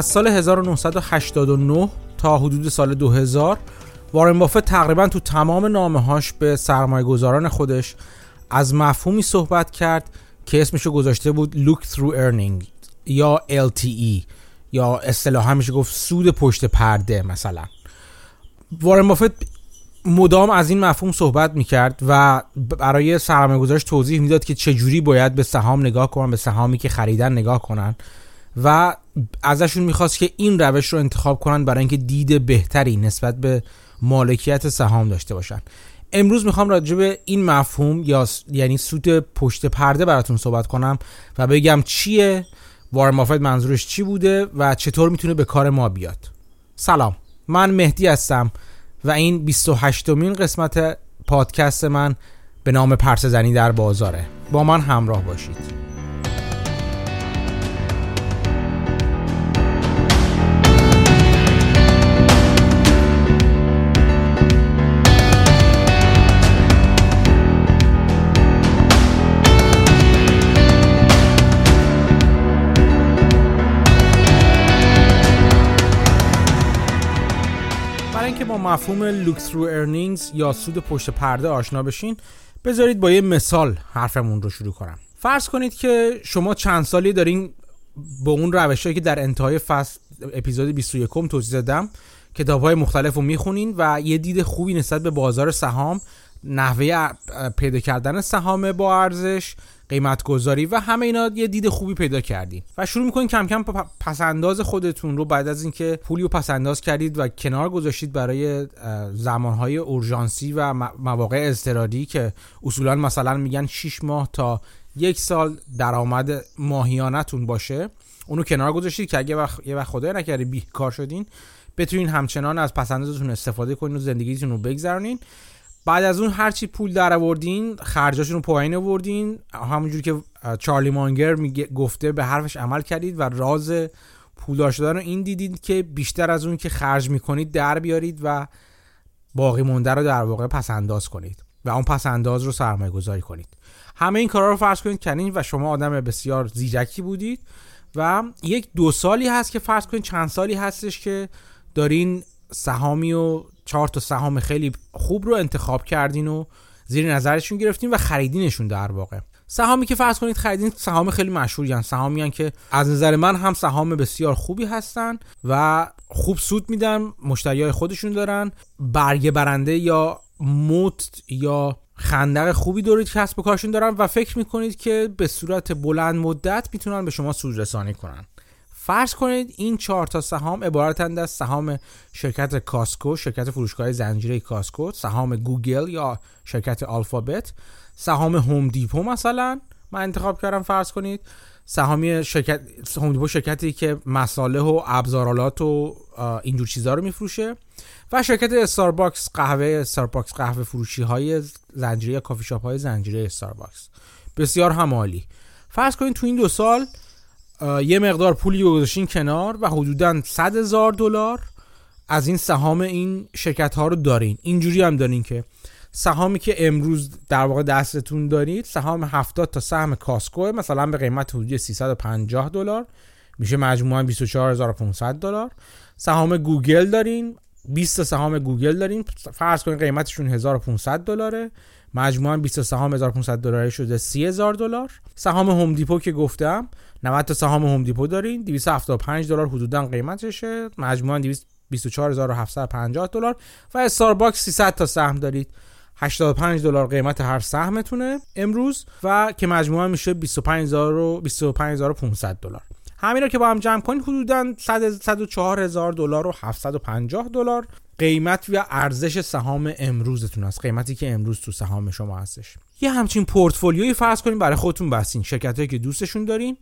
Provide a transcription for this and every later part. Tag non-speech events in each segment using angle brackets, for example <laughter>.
از سال 1989 تا حدود سال 2000 وارن بافت تقریبا تو تمام نامه هاش به سرمایه گذاران خودش از مفهومی صحبت کرد که اسمشو گذاشته بود Look Through Earning یا LTE یا اصطلاحا میشه گفت سود پشت پرده مثلا. وارن بافت مدام از این مفهوم صحبت می‌کرد و برای سرمایه گذارش توضیح می‌داد که چجوری باید به سهام نگاه کنن به سهامی که خریدن نگاه کنن. و ازشون می‌خواست که این روش رو انتخاب کنن برای اینکه دید بهتری نسبت به مالکیت سهام داشته باشن. امروز می‌خوام راجع به این مفهوم یا یعنی سود پشت پرده براتون صحبت کنم و بگم چیه وارن بافت منظورش چی بوده و چطور می‌تونه به کار ما بیاد. سلام من مهدی هستم و این 28 مین قسمت پادکست من به نام پرس زنی در بازاره. با من همراه باشید. مفهوم look through earnings یا سود پشت پرده آشنا بشین. بذارید با یه مثال حرفمون رو شروع کنم. فرض کنید که شما چند سالی دارین با اون روشهایی که در انتهای فصل اپیزود 21 توضیح دادم کتاب های مختلف رو می‌خونین و یه دید خوبی نسبت به بازار سهام نحوه پیدا کردن سهام با ارزش قیمت گذاری و همه اینا یه دید خوبی پیدا کردید و شروع می‌کنین کم کم پسنداز خودتون رو بعد از اینکه پولی رو پسنداز کردید و کنار گذاشتید برای زمانهای اورژانسی و مواقع اضطراری که اصولا مثلا میگن 6 ماه تا یک سال درآمد ماهیانتون باشه اونو کنار گذاشتید که اگه وقت یه وقت خدای نکرده بیکار شدین بتونین همچنان از پسندازتون استفاده کنین و زندگیتون رو بگذرونین. بعد از اون هرچی پول در آوردین خرجاشون رو پایین آوردین. همونجوری که چارلی مانگر میگه گفته به حرفش عمل کردید و راز پولدار شدن رو این دیدید که بیشتر از اون که خرج می‌کنید در بیارید و باقی مونده رو در واقع پس انداز کنید و اون پس انداز رو سرمایه گذاری کنید. همه این کارا رو فرض کنید کنین و شما آدم بسیار زیرکی بودید و یک دو سالی هست که فرض کنید چند سالی هستش که دارین سهامی و چهار تا سهام خیلی خوب رو انتخاب کردین و زیر نظرشون گرفتین و خریدینشون در واقع. سهامی که فرض کنید خریدین سهام خیلی مشهوری هستن سهامی هن که از نظر من هم سهام بسیار خوبی هستن و خوب سود میدن مشتری های خودشون دارن. برگه برنده یا moat یا خندق خوبی دور کسب و کارشون دارن و فکر می‌کنید که به صورت بلند مدت می‌تونن به شما سود رسانی کنن. فرض کنید این چهار تا سهام عبارتند از سهام شرکت کاسکو شرکت فروشگاه زنجیره کاسکو سهام گوگل یا شرکت آلفابت سهام هوم دیپو مثلا. من انتخاب کردم فرض کنید سهامی شرکت هوم دیپو شرکتی که مصالح و ابزارالات و اینجور چیزها رو میفروشه و شرکت استارباکس قهوه استارباکس قهوه فروشی های زنجیره کافی شاپ های زنجیره استارباکس. بسیار عالی فرض کنید تو این دو سال یه مقدار پولی گذاشتین کنار و حدودا 100 هزار دلار از این سهام این شرکت ها رو دارین. اینجوری هم دارین که سهامی که امروز در واقع دستتون دارید سهام 70 تا سهم کاسکو مثلا به قیمت حدود 350 دلار میشه مجموعا 24500 دلار. سهام گوگل دارین 20 تا سهام گوگل دارین فرض کنید قیمتشون 1500 دلاره. مجموعا 20 سهام 1500 دلاری شده 30000 دلار. سهام هوم دیپو که گفتم 90 تا سهام هوم دیپو دارین 275 دلار حدودا قیمتشه. مجموعا 24750 دلار. و استارباکس 300 تا سهم دارید. 85 دلار قیمت هر سهمتونه امروز و که مجموعا میشه 25000 و 25500 دلار. همین رو که با هم جمع کنید حدودا 104 هزار دلار و 750 دلار. قیمت و ارزش سهام امروزتون است. قیمتی که امروز تو سهام شما هستش. یه همچین پورتفولیوی فرض کنین برای خودتون بستین. شرکتایی که دوستشون دارین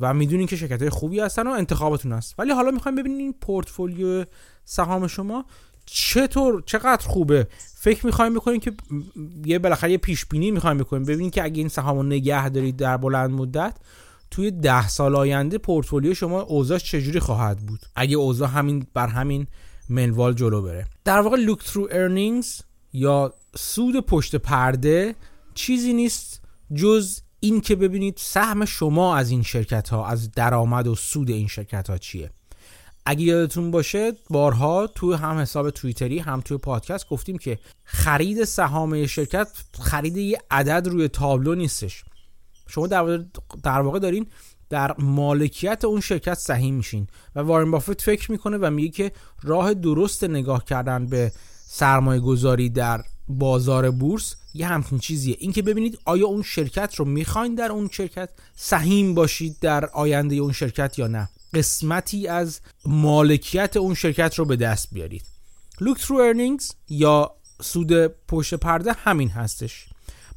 و می‌دونین که شرکت های خوبی هستن و انتخابتون هست ولی حالا می‌خوایم ببینین پورتفولیو سهام شما چطور چقدر خوبه. فکر می‌خوایم بکنین که یه بالاخره یه پیش بینی می‌خوایم بکنیم. ببینین که اگه این سهام رو نگه دارید در بلند مدت توی ده سال آینده پورتفولیو شما اوضاعش چجوری خواهد بود؟ اگه اوضاع همین بر همین منوال جلو بره. در واقع look through earnings یا سود پشت پرده چیزی نیست جز این که ببینید سهم شما از این شرکت ها از درآمد و سود این شرکت ها چیه. اگه یادتون باشه بارها تو هم حساب توییتری هم توی پادکست گفتیم که خرید سهام شرکت خرید یه عدد روی تابلو نیستش. شما در واقع دارین در مالکیت اون شرکت سهیم میشین. و وارن بافت فکر می‌کنه و میگه که راه درست نگاه کردن به سرمایه گذاری در بازار بورس یه همچین چیزیه. اینکه ببینید آیا اون شرکت رو می‌خواین در اون شرکت سهیم باشید در آینده اون شرکت یا نه. قسمتی از مالکیت اون شرکت رو به دست بیارید. Look through earnings یا سود پشت پرده همین هستش.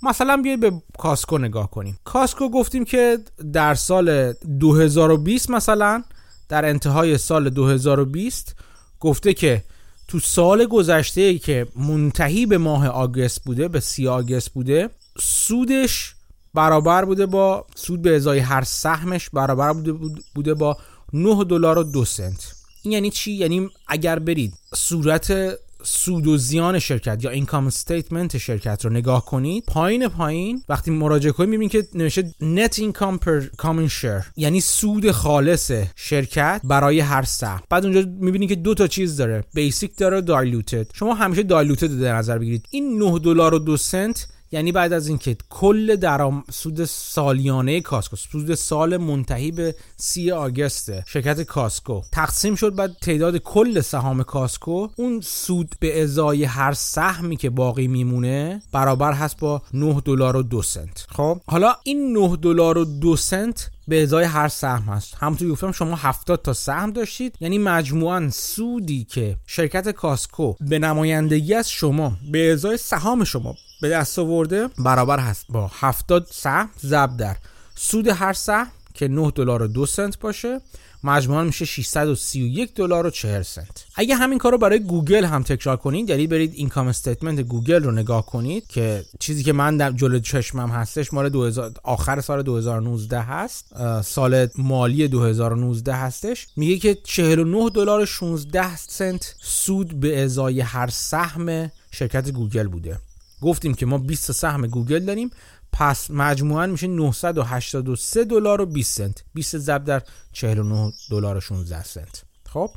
مثلا بیاید به کاسکو نگاه کنیم. کاسکو گفتیم که در سال 2020 مثلا در انتهای سال 2020 گفته که تو سال گذشته که منتهی به ماه آگست بوده به سی آگست بوده سودش برابر بوده با سود به ازای هر سهمش برابر بوده, بوده با 9 دلار و 2 سنت. این یعنی چی؟ یعنی اگر برید صورت سود و زیان شرکت یا income statement شرکت رو نگاه کنید پایین پایین وقتی مراجعه کنید می‌بینید که نوشته net income per common share یعنی سود خالص شرکت برای هر سهم. بعد اونجا می‌بینید که دو تا چیز داره basic داره diluted شما همیشه diluted در نظر بگیرید. این 9 دلار و 2 سنت یعنی بعد از اینکه کل درآمد سود سالیانه کاسکو سود سال منتهی به سی August شرکت کاسکو تقسیم شد بعد تعداد کل سهام کاسکو اون سود به ازای هر سهمی که باقی میمونه برابر هست با 9 دلار و 2 سنت. خب حالا این 9 دلار و 2 سنت به ازای هر سهم هست. همونطور گفتم شما 70 تا سهم داشتید یعنی مجموعا سودی که شرکت کاسکو به نمایندگی از شما به ازای سهام شما به دست آورده برابر هست با 70 سهم ضرب در. سود هر سهم که 9 دلار و 2 سنت باشه مجموعا میشه 631 دلار و 40 سنت. اگه همین کار رو برای گوگل هم تکرار کنید یعنی برید income statement گوگل رو نگاه کنید که چیزی که من در جلو چشمم هستش مال 2000 آخر سال 2019 هست سال مالی 2019 هستش. میگه که 49 دلار و 16 سنت سود به ازای هر سهم شرکت گوگل بوده. گفتیم که ما 20 سهم گوگل داریم پس مجموعا میشه 983 دلار و 20 سنت. 20 ضرب در 49 دلار و 16 سنت. خب؟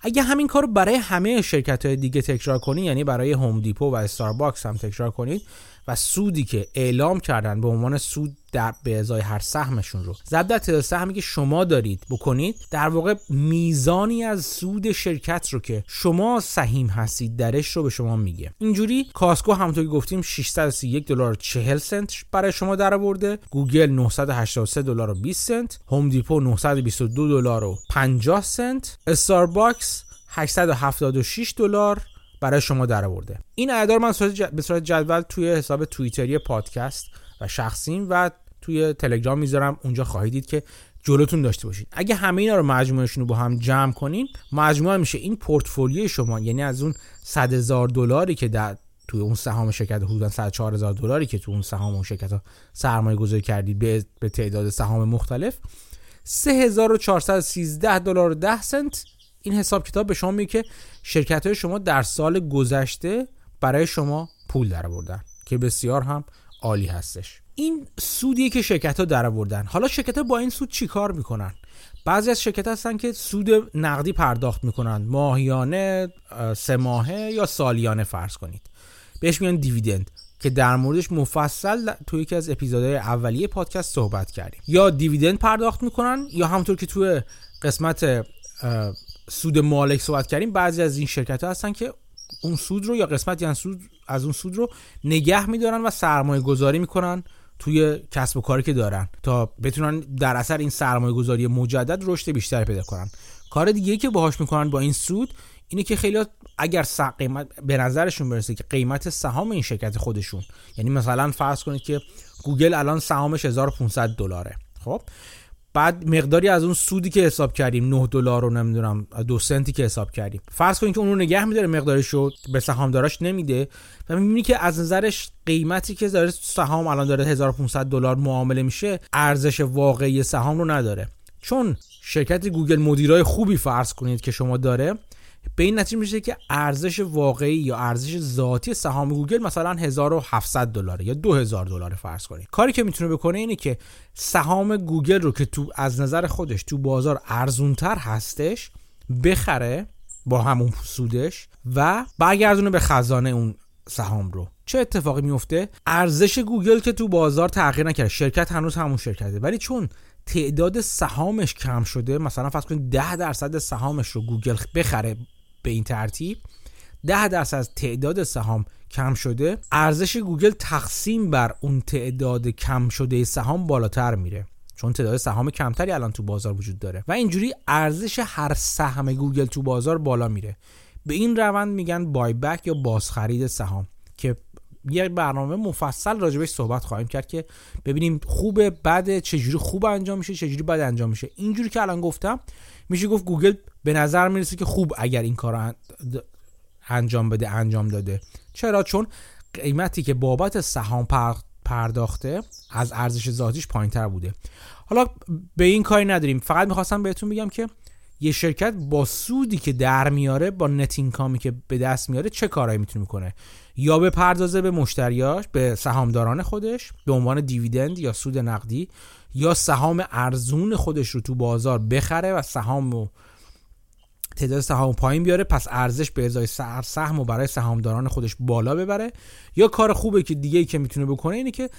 اگه همین کار برای همه شرکت های دیگه تکرار کنید یعنی برای هوم دیپو و استارباکس هم تکرار کنید و سودی که اعلام کردن به عنوان سود در به ازای هر سهمشون رو. ضرب در تعداد سهمی که شما دارید بکنید در واقع میزانی از سود شرکت رو که شما سهیم هستید درش رو به شما میگه. اینجوری کاسکو همونطور که گفتیم 631 دلار 40 سنت برای شما در آورده گوگل 983 دلار و 20 سنت. هوم دیپو 922 دلار و 50 سنت. استارباکس 876 دلار. برای شما در آورده. این اعداد من به صورت جدول توی حساب توییتری پادکست و شخصیم و توی تلگرام می‌ذارم. اونجا خواهید دید که جلوتون داشته باشید اگه همه اینا رو مجموعشون رو با هم جمع کنین مجموعه میشه این پورتفولیوی شما. یعنی از اون 100 هزار دلاری که در توی اون سهام شرکت حدودا 104 هزار دلاری که تو اون سهام اون شرکت ها سرمایه گذاری کردید به, به تعداد سهام مختلف 3413 دلار و 10 سنت. این حساب کتاب به شما میگه که شرکت های شما در سال گذشته برای شما پول در آوردن که بسیار هم عالی هستش. این سودیه که شرکت ها در آوردن حالا شرکت ها با این سود چیکار می‌کنن؟ بعضی از شرکت هستن که سود نقدی پرداخت می‌کنن. ماهیانه سه ماهه یا سالیانه فرض کنید. بهش میگن دیویدند که در موردش مفصل تو یکی از اپیزودهای اولیه پادکست صحبت کردیم. یا دیویدند پرداخت می‌کنن یا همونطور که توی قسمت سود مالک صحبت کردیم بعضی از این شرکت ها هستن که اون سود رو یا قسمتی از سود از اون سود رو نگه میدارن و سرمایه گذاری می‌کنن توی کسب و کاری که دارن تا بتونن در اثر این سرمایه گذاری مجدد رشد بیشتری پیدا کنن. کار دیگه که باهاش می‌کنن با این سود اینه که خیلی اگر قیمت به نظرشون برسه که قیمت سهام این شرکت خودشون یعنی مثلا فرض کنید که گوگل الان سهامش 1500 دلاره خب؟ بعد مقداری از اون سودی که حساب کردیم 9 دلار رو نمی‌دونم دو سنتی که حساب کردیم. فرض کنید که اون رو نگه میداره مقدارش رو به سهامداراش نمیده. و می‌بینی که از نظرش قیمتی که داره سهام الان داره 1500 دلار معامله میشه ارزش واقعی سهام رو نداره. چون شرکت گوگل مدیرای خوبی فرض کنید که شما داره به این نتیجه میشه که ارزش واقعی یا ارزش ذاتی سهام گوگل مثلا 1700 دلاره یا 2000 دلار فرض کنید. کاری که می‌تونه بکنه اینه که سهام گوگل رو که تو از نظر خودش تو بازار ارزونتر هستش بخره با همون سودش و برگردونه به خزانه اون سهام رو. چه اتفاقی میفته ارزش گوگل که تو بازار تغییر نکرده. شرکت هنوز همون شرکته. ولی چون تعداد سهامش کم شده مثلا فرض کنید 10 درصد سهامش رو گوگل بخره به این ترتیب 10 درصد تعداد سهام کم شده ارزش گوگل تقسیم بر اون تعداد کم شده سهام بالاتر میره چون تعداد سهام کمتری الان تو بازار وجود داره. و اینجوری ارزش هر سهم گوگل تو بازار بالا میره. به این روند میگن buyback یا بازخرید سهام که یه برنامه مفصل راجبش صحبت خواهیم کرد که ببینیم خوبه بعد چجوری خوب انجام میشه چجوری بد انجام میشه. اینجوری که الان گفتم میشه گفت گوگل به نظر می‌رسه که خوب اگر این کار انجام بده انجام داده. چرا؟ چون قیمتی که بابت سهام پرداخته از ارزش ذاتیش پایین تر بوده. حالا به این کاری نداریم. فقط می‌خواستم بهتون بگم که یه شرکت با سودی که در میاره با نت اینکامی که به دست میاره چه کارهایی می‌تونه می‌کنه یا به پردازه به مشتریاش به سهامداران خودش به عنوان دیویدند یا سود نقدی یا سهام ارزون خودش رو تو بازار بخره و سهام رو تعداد سهام پایین بیاره پس ارزش به ازای سهم و برای سهامداران خودش بالا ببره. یا کار خوبه که دیگه ای که می‌تونه بکنه اینه که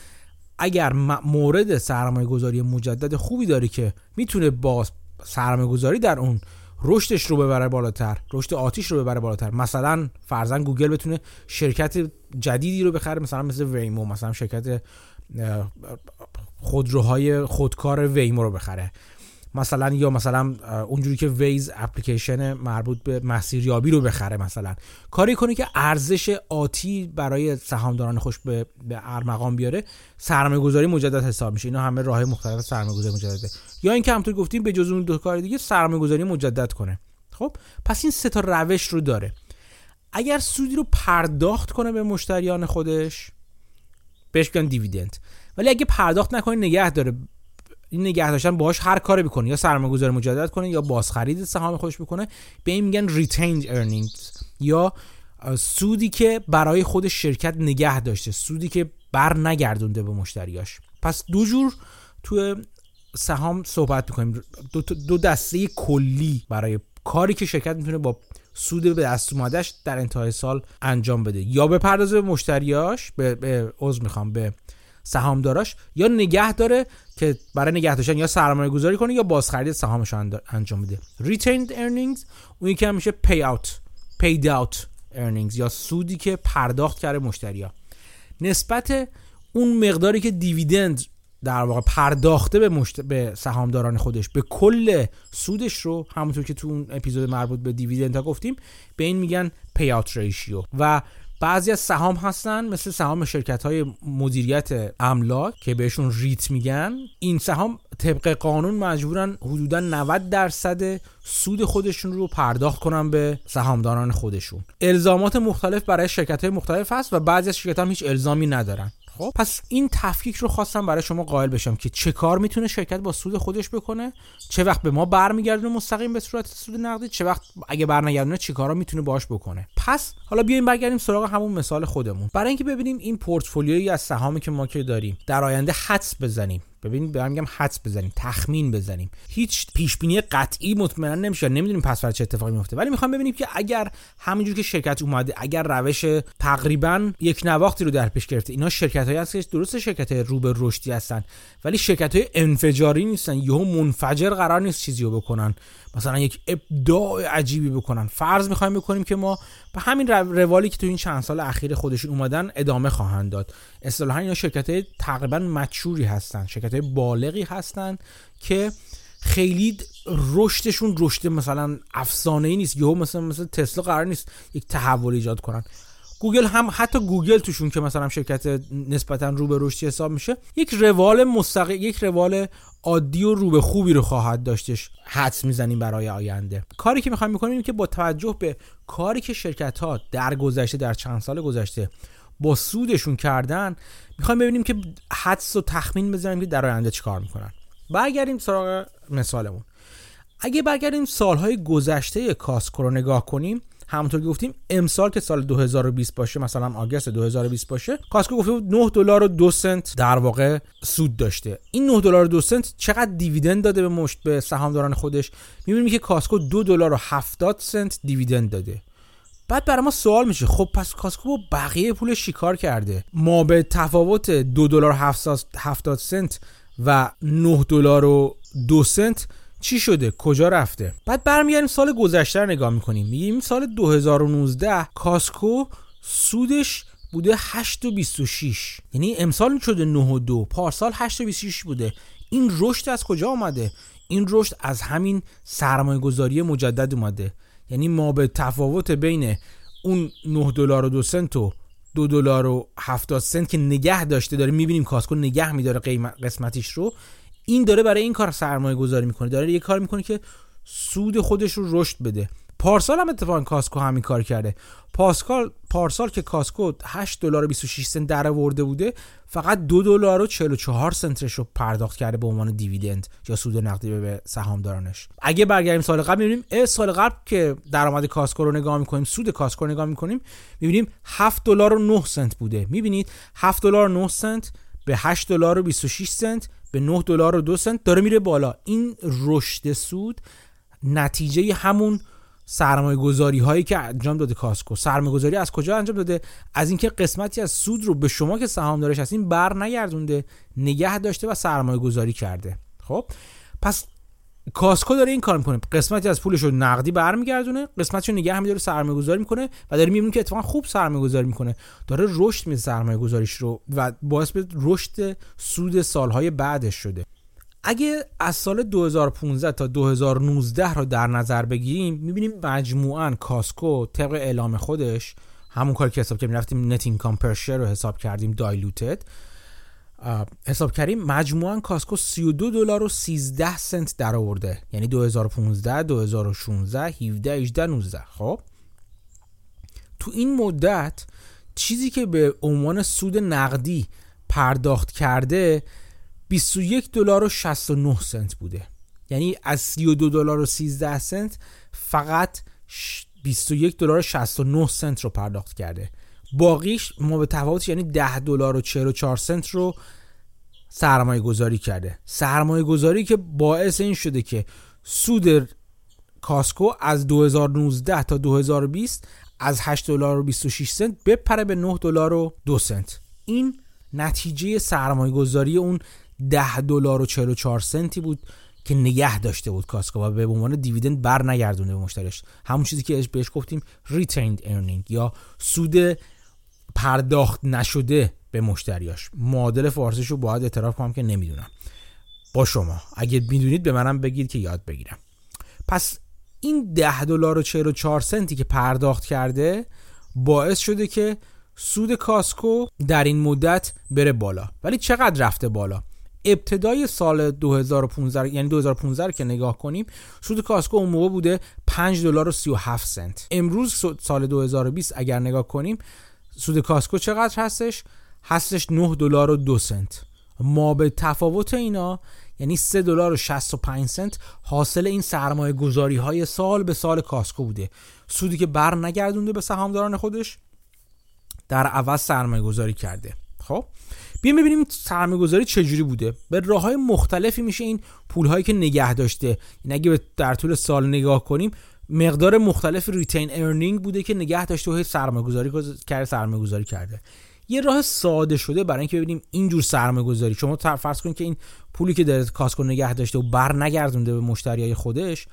اگر مورد سرمایه گذاری مجدد خوبی داری که می‌تونه با سرمایه گذاری در اون رشدش رو ببره بالاتر رشد آتیش رو ببره بالاتر. مثلا فرزن گوگل بتونه شرکت جدیدی رو بخره مثلا مثل ویمو مثلا شرکت خودروهای خودکار ویمو رو بخره. مثلا یا مثلا اونجوری که ویز اپلیکیشن مربوط به مسیریابی رو بخره مثلا. کاری کنه که ارزش آتی برای سهامداران خوش به, به ارمغان بیاره سرمایه گذاری مجدد حساب میشه. اینا همه راه مختلف سرمایه گذاری مجدده. یا اینکه همونطور گفتیم به جز اون دو کار دیگه سرمایه گذاری مجدد کنه. خب؟ پس این سه تا روش رو داره. اگر سودی رو پرداخت کنه به مشتریان خودش بهش میگن دیویدند. ولی اگه پرداخت نکنه نگه داره. این نگه داشتن باهاش هر کاری بکنه یا سرمایه‌گذاری مجدد کنه یا بازخرید سهام خودش بکنه. به این میگن ریتیند earnings. یا سودی که برای خود شرکت نگه داشته سودی که بر نگردونده به مشتریاش. پس دو جور تو سهام صحبت می‌کنیم. دو, دو دسته کلی برای کاری که شرکت می‌تونه با سود به دست اومدهش در انتهای سال انجام بده. یا به پردازه به مشتریاش به عضو می‌خوام به سهامداراش یا نگه داره که برای نگه داشتن یا سرمایه گذاری کنه یا بازخرید سهامش انجام بده. Retained earnings اون که میشه pay out paid out earnings یا سودی که پرداخت کرده مشتریا نسبت اون مقداری که دیویدند در واقع پرداخته به, مشت... به سهامداران خودش به کل سودش رو همونطور که تو اون اپیزود مربوط به دیویدند گفتیم به این میگن پیاوت ریشیو و بعضی از سهام هستن مثل سهام شرکت های مدیریت املاک که بهشون ریت میگن. این سهام طبق قانون مجبورن حدودا 90 درصد سود خودشون رو پرداخت کنن به سهامداران خودشون. الزامات مختلف برای شرکت های مختلف هست و بعضی از شرکت هم هیچ الزامی ندارن. خب پس این تفکیک رو خواستم برای شما قائل بشم که چه کار می‌تونه شرکت با سود خودش بکنه چه وقت به ما برمیگردونه مستقیم به صورت سود نقدی چه وقت اگه برنگردونه چه کارا می‌تونه باش بکنه. پس حالا بیایم برگردیم سراغ همون مثال خودمون. برای اینکه ببینیم این پورتفولیویی از سهامی که ما که داریم در آینده حدس بزنیم. ببینید به میگم حدس بزنیم تخمین بزنیم. هیچ پیش بینی قطعی مطمئنا نمیشه نمی‌دونیم پس چه اتفاقی میفته ولی می‌خوام ببینیم که اگر همینجور که شرکت اومده اگر روش تقریبا یک نواختی رو در پیش گرفته اینا شرکت هایی هست که درست شرکت های رو به رشدی هستن ولی شرکت های انفجاری نیستن یهو منفجر قرار نیست چیزی رو بکنن. مثلا یک ابداع عجیبی بکنن. فرض می‌خوایم بکنیم که ما به همین روالی که تو این چند سال اخیر خودشون اومدن ادامه خواهند داد. اصطلاحا اینا شرکت های تقریبا mature ی هستن شرکت های بالغی هستن که خیلی رشدشون رشد مثلا افسانه ای نیست. یهو مثلا مثلا تسلا قرار نیست یک تحول ایجاد کنن. گوگل هم حتی گوگل توشون که مثلا شرکت نسبتا رو به رشدی حساب میشه یک روال مستقل یک روال عادی و رو به خوبی رو خواهد داشتش حدس می‌زنیم برای آینده. کاری که می‌خوایم می‌کنیم که با توجه به کاری که شرکت ها در گذشته در چند سال گذشته با سودشون کردن می‌خوایم ببینیم که حدس و تخمین بزنیم که در آینده چیکار می‌کنن. برگردیم سراغ مثالمون. اگه برگردیم سالهای گذشته کاسکو رو نگاه کنیم همونطور گفتیم امسال که سال 2020 باشه مثلا آگست 2020 باشه کاسکو گفته بود 9 دلار و 2 سنت در واقع سود داشته. این 9 دلار و 2 سنت چقدر دیویدند داده به مشت به سهامداران خودش؟ می‌بینیم که کاسکو 2 دلار و 70 سنت دیویدند داده. بعد برای ما سوال میشه خب پس کاسکو با بقیه پول شکار کرده؟ ما به تفاوت 2 دلار 70 سنت و 9 دلار و 2 سنت چی شده؟ کجا رفته؟ بعد برمیگردیم سال گذشته نگاه می‌کنیم. میگیم سال 2019 کاسکو سودش بوده 8 و 26 یعنی امسال شده 9 و 2 پارسال 8 و 26 بوده. این رشد از کجا آمده این رشد از همین سرمایه گذاری مجدد اومده. یعنی ما به تفاوت بین اون 9 دلار و 2 سنت و 2 دلار و 70 سنت که نگه داشته داره می‌بینیم کاسکو نگه میداره قسمتیش رو. این داره برای این کار سرمایه گذاری می‌کنه. داره یه کار می‌کنه که سود خودش رو رشد بده. پارسال هم اتفاقا کاسکو همین کار کرده. پاسکال پارسال که کاسکو 8 دلار 26 سنت در آورده بوده فقط 2 دلار و 44 سنتش رو پرداخت کرده به عنوان دیویدند یا سود نقدی به سهامدارانش. اگه برگردیم سال قبل می‌بینیم سال قبل که درآمد کاسکو رو نگاه می‌کنیم سود کاسکو رو نگاه می‌کنیم می‌بینیم 7 دلار و 9 سنت بوده. می‌بینید 7 دلار و 9 سنت به 8 دلار و 26 سنت به 9 دلار و 2 سنت داره میره بالا. این رشد سود نتیجه همون سرمایه گذاری هایی که انجام داده کاسکو. سرمایه گذاری از کجا انجام داده؟ از اینکه قسمتی از سود رو به شما که سهام دارش هستین بر نگردونده نگه داشته و سرمایه گذاری کرده. خب؟ پس کاسکو داره این کار می‌کنه. قسمتی از پولش رو نقدی برمیگردونه قسمتش رو نگه میداره سرمایه گذاری می‌کنه و داره می‌بینیم که اتفاقا خوب سرمایه گذاری می‌کنه. داره رشد میده سرمایه گذاریش رو و باعث به رشد سود سالهای بعدش شده. اگه از سال 2015 تا 2019 رو در نظر بگیریم می‌بینیم مجموعا کاسکو طبق اعلام خودش همون کاری که حساب کردیم رفتیم نت اینکام پر رو حساب کردیم دایلوتد. حساب کردیم مجموعا کاسکو 32 دلار و 13 سنت در آورده یعنی 2015 2016 17 18 19 خب؟ تو این مدت چیزی که به عنوان سود نقدی پرداخت کرده 21 دلار و 69 سنت بوده. یعنی از 32 دلار و 13 سنت فقط 21 دلار و 69 سنت رو پرداخت کرده. باقیش ما به تفاوتش یعنی 10 دلار و 44 سنت رو سرمایه گذاری کرده. سرمایه گذاری که باعث این شده که سود کاسکو از 2019 تا 2020 از 8 دلار و 26 سنت بپره به 9 دلار و 2 سنت. این نتیجه سرمایه گذاری اون 10 دلار و 44 سنتی بود که نگه داشته بود کاسکو و به عنوان دیویدند بر نگردونده به مشتریش. همون چیزی که بهش گفتیم retained earning یا سود پرداخت نشده به مشتریاش. معادل فارسیش رو باید اعتراف کنم که نمی‌دونم. با شما. اگه می‌دونید به منم بگید که یاد بگیرم. پس این 10 دلار و 44 سنتی که پرداخت کرده باعث شده که سود کاسکو در این مدت بره بالا. ولی چقدر رفته بالا؟ ابتدای سال 2015 یعنی 2015 که نگاه کنیم سود کاسکو اون موقع بوده 5 دلار و 37 سنت. امروز سال 2020 اگر نگاه کنیم سود کاسکو چقدر هستش؟ هستش 9 دلار و 2 سنت. ما به تفاوت اینا یعنی 3 دلار و 65 سنت حاصل این سرمایه گذاری های سال به سال کاسکو بوده. سودی که بر نگردونده به سهامداران خودش در عوض سرمایه گذاری کرده. خب؟ بیایم ببینیم سرمایه گذاری چجوری بوده. به راه های مختلفی میشه این پول هایی که نگه داشته. این یعنی اگه در طول سال نگاه کنیم مقدار مختلف retained earning بوده که نگه داشته و سرمایه گذاری کرده سرمایه گذاری کرده. یه راه ساده شده برای اینکه ببینیم اینجور سرمایه گذاری شما فرض کنید که این پولی که داره کاسکو نگه داشته و بر نگردونده به مشتریای خودش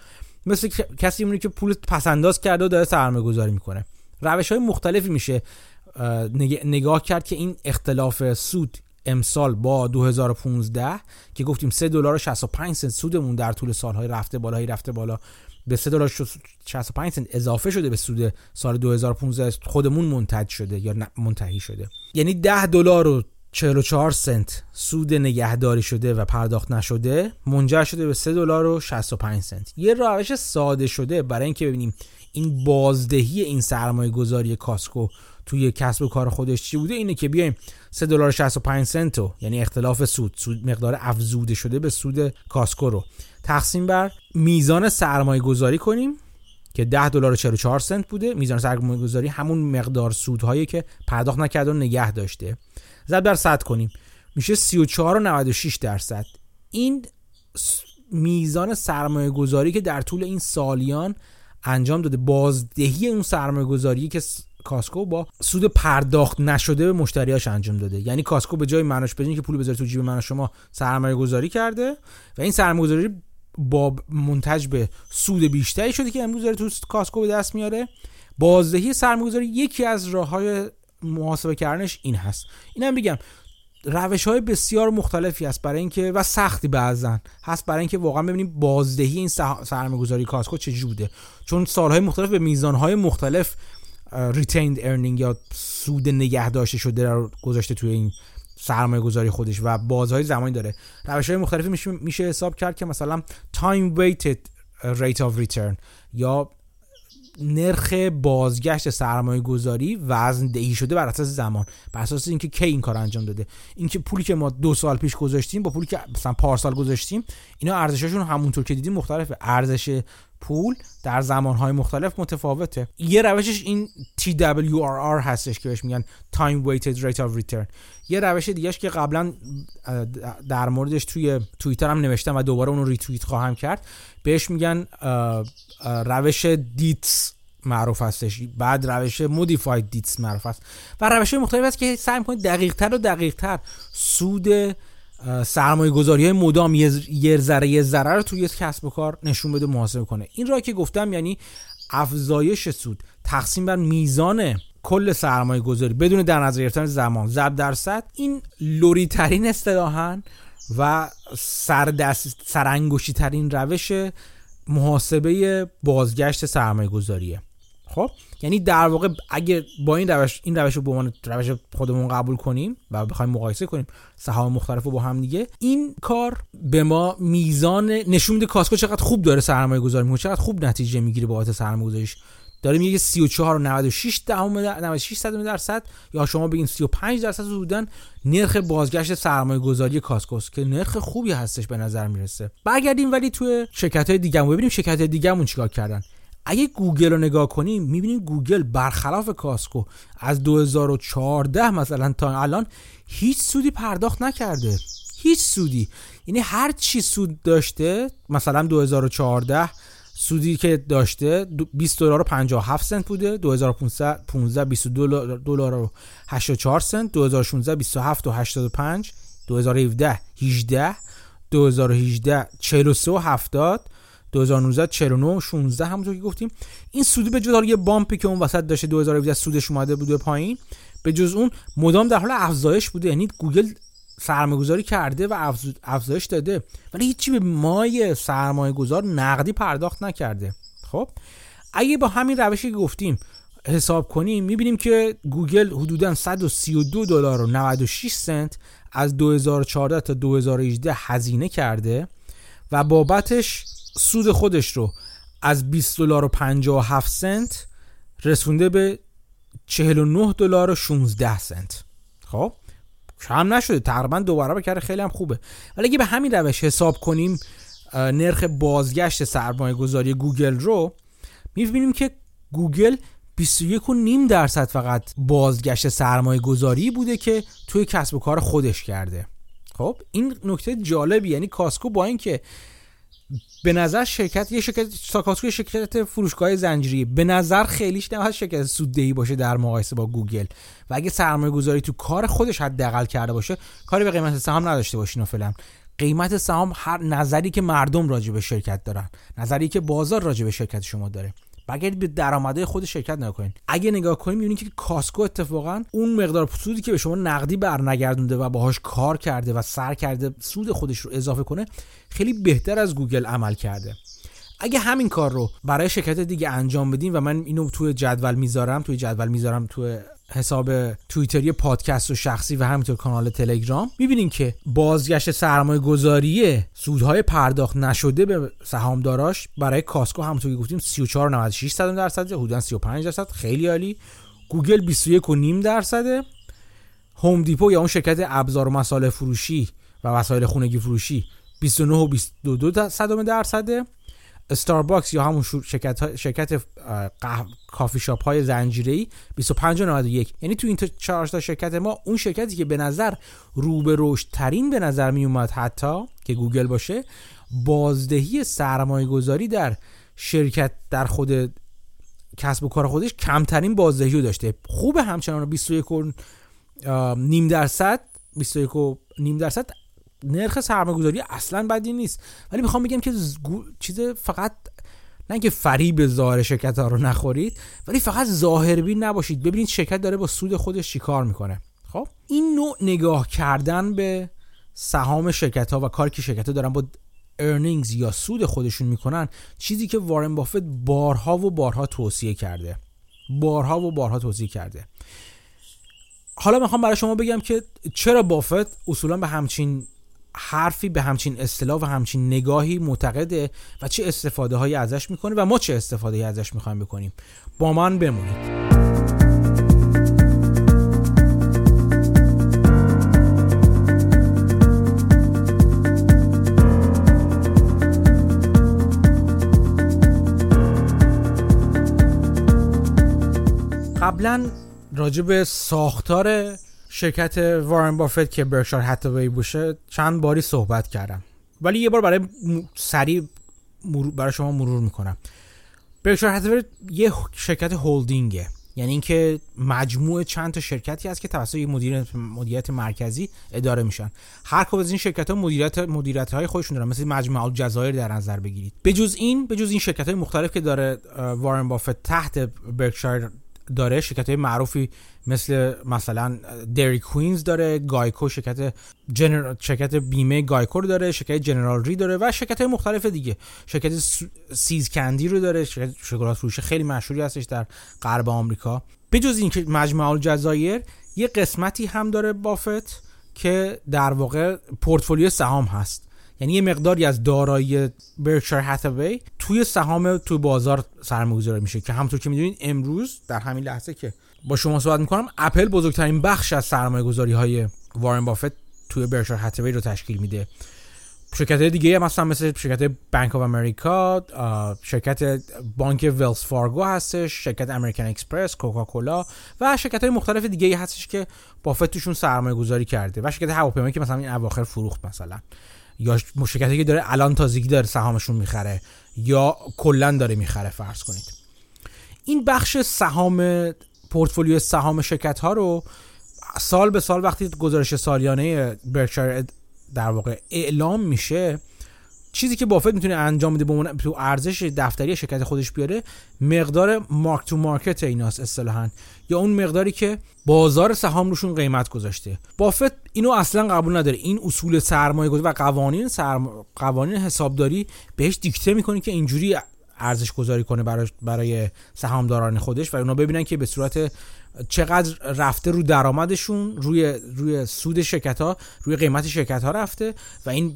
مثل کسی میمونه که پول پسنداز کرده و داره سرمایه گذاری می‌کنه. روش های مختلفی میشه نگاه کرد که این اختلاف سود امسال با 2015 که گفتیم 3 دلار و 65 سنت سودمون در طول سالهای رفته بالایی رفته بالا به 3 دلار 65 سنت اضافه شده به سود سال 2015 خودمون منتج شده یا منتهی شده. یعنی 10 دلار و 44 سنت سود نگهداری شده و پرداخت نشده منجر شده به 3 دلار و 65 سنت. یه روش ساده شده برای اینکه ببینیم این بازدهی این سرمایه گذاری کاسکو توی کسب و کار خودش چی بوده؟ اینه که بیایم 3 دلار 65 سنت یعنی اختلاف سود سود مقدار افزوده شده به سود کاسکو رو. تقسیم بر میزان سرمایه گذاری کنیم که 10 دلار و 44 سنت بوده. میزان سرمایه گذاری همون مقدار سودهایی که پرداخت نکرده و نگه داشته. ضرب در 100 کنیم. میشه 34 و 96 درصد. این میزان سرمایه گذاری که در طول این سالیان انجام داده بازدهی اون سرمایه گذاری که کاسکو با سود پرداخت نشده به مشتریاش انجام داده. یعنی کاسکو به جای منش بدین که پول بذاره تو جیب من شما سرمایه گذاری کرده و این سرمایه گذاری با منتج به سود بیشتری شده که امروز داره تو کاسکو به دست میاره. بازدهی سرمایه‌گذاری یکی از راههای محاسبه کردنش این هست. اینم بگم روش های بسیار مختلفی هست برای اینکه و سختی بعضا هست برای اینکه واقعا ببینیم بازدهی این سرمایه گذاری کاسکو چجوری بوده چون سالهای مختلف به میزانهای مختلف retained earning یا سود نگه داشته شده رو گذاشته توی این سرمایه گذاری خودش و بازهای زمانی داره. روش های مختلفی میشه, حساب کرد که مثلا time weighted rate of return یا نرخ بازگشت سرمایه گذاری وزن دهی شده بر اساس زمان. بر اساس اینکه کی این کار انجام داده. اینکه پولی که ما دو سال پیش گذاشتیم با پولی که مثلا پارسال گذاشتیم اینا ارزششون همونطور که دیدیم مختلفه. ارزش پول در زمانهای مختلف متفاوته. یه روشش این TWRR هستش که بهش میگن Time Weighted Rate of Return. یه روش دیگهش که قبلا در موردش توی توییتر هم نوشتم و دوباره اون رو ریتوییت خواهم کرد. بهش میگن روش دیتس معروف هستش. بعد روش مودیفاید دیتس معروف است و روش مختلف است که سعی می‌کنید دقیق تر و دقیق تر سود سرمایه گذاری های مدام یه ذره یه ذره رو توی کسب و کار نشون بده محاسبه کنه. این را که گفتم یعنی افزایش سود تقسیم بر میزان کل سرمایه گذاری بدون در نظر گرفتن زمان. ضرب درصد این لوری ترین اصطلاحا و سردست ترین روش محاسبه بازگشت سرمایه گذاریه خب یعنی در واقع اگه با این روش این روش رو به عنوان روش خودمون قبول کنیم و بخوایم مقایسه کنیم سهام مختلف رو با هم دیگه این کار به ما میزان نشون میده کاسکو چقدر خوب داره سرمایه گذاری می‌کنه چقدر خوب نتیجه می‌گیره بابت سرمایه گذاریش. داریم میگه 34 و 96 دهم 96 درصد یا شما بگین 35 درصد بودن نرخ بازگشت سرمایه گذاری کاسکو ئه که نرخ خوبی هستش به نظر می‌رسه. برگردیم ولی توی شرکت های دیگه ببینیم شرکت دیگه‌مون چیکار کردن. اگه گوگل رو نگاه کنیم می‌بینیم گوگل برخلاف کاسکو از 2014 مثلا تا الان هیچ سودی پرداخت نکرده. هیچ سودی. یعنی هر چی سود داشته مثلا 2014 سودی که داشته 20 دلار و 57 سنت بوده. 2015 22 دلار و 84 سنت. 2016 27 و 85 2017 18 2018 43 و 70 2019 49 16 همونطور که گفتیم. این سودی به جز یه بامپی که اون وسط داشته 2017 سودش اومده بوده پایین به جز اون مدام در حال افزایش بوده. یعنی گوگل سرمایه گذاری کرده و افزایش داده ولی هیچی به مای سرمایه گذار نقدی پرداخت نکرده. خب؟ اگه با همین روشی که گفتیم حساب کنیم می‌بینیم که گوگل حدودا 132 دلار و 96 سنت از 2014 تا 2018 هزینه کرده و بابتش سود خودش رو از 20 دلار و 57 سنت رسونده به 49 دلار و 16 سنت. خب؟ کم نشده. تقریبا دو برابر کرده خیلی هم خوبه. ولی اگه به همین روش حساب کنیم نرخ بازگشت سرمایه گذاری گوگل رو می‌بینیم که گوگل 21 و نیم درصد فقط بازگشت سرمایه گذاری بوده که توی کسب و کار خودش کرده. خب؟ این نکته جالبی یعنی کاسکو با اینکه به نظر شرکت یه شرکت ساکاسکو شرکت فروشگاه زنجیری به نظر خیلیش نمیاد شرکت سوددهی باشه در مقایسه با گوگل. و اگه سرمایه گذاری تو کار خودش حداقل کرده باشه کاری به قیمت سهام نداشته باشین فعلا. قیمت سهام هر نظری که مردم راجع به شرکت دارن نظری که بازار راجع به شرکت شما داره. بگردید به درآمدهای خود شرکت نگاه کنید اگه نگاه کنید می‌بینید که کاسکو اتفاقا اون مقدار سودی که به شما نقدی برنگردونده و باهاش کار کرده و سر کرده سود خودش رو اضافه کنه خیلی بهتر از گوگل عمل کرده. اگه همین کار رو برای شرکت دیگه انجام بدیم و من اینو توی جدول می‌ذارم توی جدول می‌ذارم توی حساب توییتری پادکست و شخصی و همینطور کانال تلگرام. می‌بینیم که بازگشت سرمایه گذاری سودهای پرداخت نشده به سهامداراش. برای کاسکو همونطور که گفتیم 34.96 درصد حدودا 35 درصد. خیلی عالی. گوگل 21.5 درصده. هوم دیپو یا اون شرکت ابزار و وسایل فروشی و وسایل خونگی فروشی 29 و 22 درصده. استارباکس یا همون شرکت شرکت کافی شاپ های زنجیره‌ای 25.91 یعنی تو این چهار تا شرکت ما اون شرکتی که به نظر رو به رشد ترین به نظر می اومد حتی که گوگل باشه بازدهی سرمایه گذاری در شرکت در خود کسب و کار خودش کمترین بازدهی رو داشته. خوبه همچنان 21 نیم درصد 21 و نیم درصد نرخ سرمایه گذاری اصلا بدی نیست. ولی می‌خوام بگم که چیز فقط نه که فریب ظاهر شرکت ها رو نخورید ولی فقط ظاهربین نباشید. ببینید شرکت داره با سود خودش چیکار می‌کنه. خب؟ این نوع نگاه کردن به سهام شرکت ها و کاری که شرکت ها دارن با ارنینگز یا سود خودشون می‌کنن چیزی که وارن بافت بارها و بارها توصیه کرده. بارها و بارها توصیه کرده. حالا می‌خوام برای شما بگم که چرا بافت اصولا به همچین حرفی به همچین اصطلاح و همچین نگاهی معتقده و چه استفاده هایی ازش می‌کنه و ما چه استفاده هایی ازش می‌خوایم بکنیم. با من بمونید. قبلا راجع به ساختار شرکت وارن بافت که برکشار هاتاوی باشه چند باری صحبت کردم. ولی یه بار برای سریع برای شما مرور می‌کنم. برکشار هاتاوی یه شرکت هولدینگه. یعنی اینکه مجموعه چند تا شرکتی هست که توسط یک مدیر مدیریت مرکزی اداره میشن. هر کدوم از این شرکت ها مدیریت مدیریت های خودشون دارن. مثل مجموعه الجزایر در نظر بگیرید. به جز این به جز این شرکت های مختلف که داره وارن بافت تحت برکشایر داره شرکت های معروفی مثل مثلا دیری کویین داره گایکو شرکت جنرال شرکت بیمه گایکو رو داره شرکت جنرال ری داره و شرکت های مختلف دیگه. شرکت سیز کندیز رو داره شرکت شکلات فروش خیلی مشهوری هستش در غرب آمریکا. بجز اینکه مجمع الجزایر یه قسمتی هم داره بافت که در واقع پورتفولیو سهام هست. یعنی یه مقداری از دارایی برکشایر هاتاوی توی سهام توی بازار سرمایه‌گذاری میشه که همونطور که می‌دونید امروز در همین لحظه که با شما صحبت می‌کنم اپل بزرگترین بخش از سرمایه های وارن بافت توی برکشایر هاتاوی رو تشکیل میده. شرکت دیگه هم مثلا مثل شرکت بانک آف امریکا شرکت بانک ویلز فارگو هستش شرکت امریکن اکسپرس کوکاکولا و شرکت های مختلف دیگه هستش که بافت توشون سرمایه گذاری کرده و شرکت هواپیمایی که مثلا این اواخر فروخت مثلا. یا شرکتی که داره الان تازگی داره سهامشون می‌خره یا کلا داره می‌خره فرض کنید. این بخش سهام پورتفولیو سهام شرکت ها رو سال به سال وقتی گزارش سالیانه برکشایر در واقع اعلام میشه چیزی که بافت می‌تونه انجام بده به تو ارزش دفتری شرکت خودش بیاره مقدار مارک تو مارکت ایناست اصطلاحا. یا اون مقداری که بازار سهام روشون قیمت گذاشته. بافت اینو اصلا قبول نداره. این اصول سرمایه گذاری و قوانین سرم... قوانین حسابداری بهش دیکته می‌کنه که اینجوری ارزش گذاری کنه برای برای سهامداران خودش و اونا ببینن که به صورت چقدر رفته رو درآمدشون روی روی سود شرکت ها روی قیمت شرکت ها رفته و این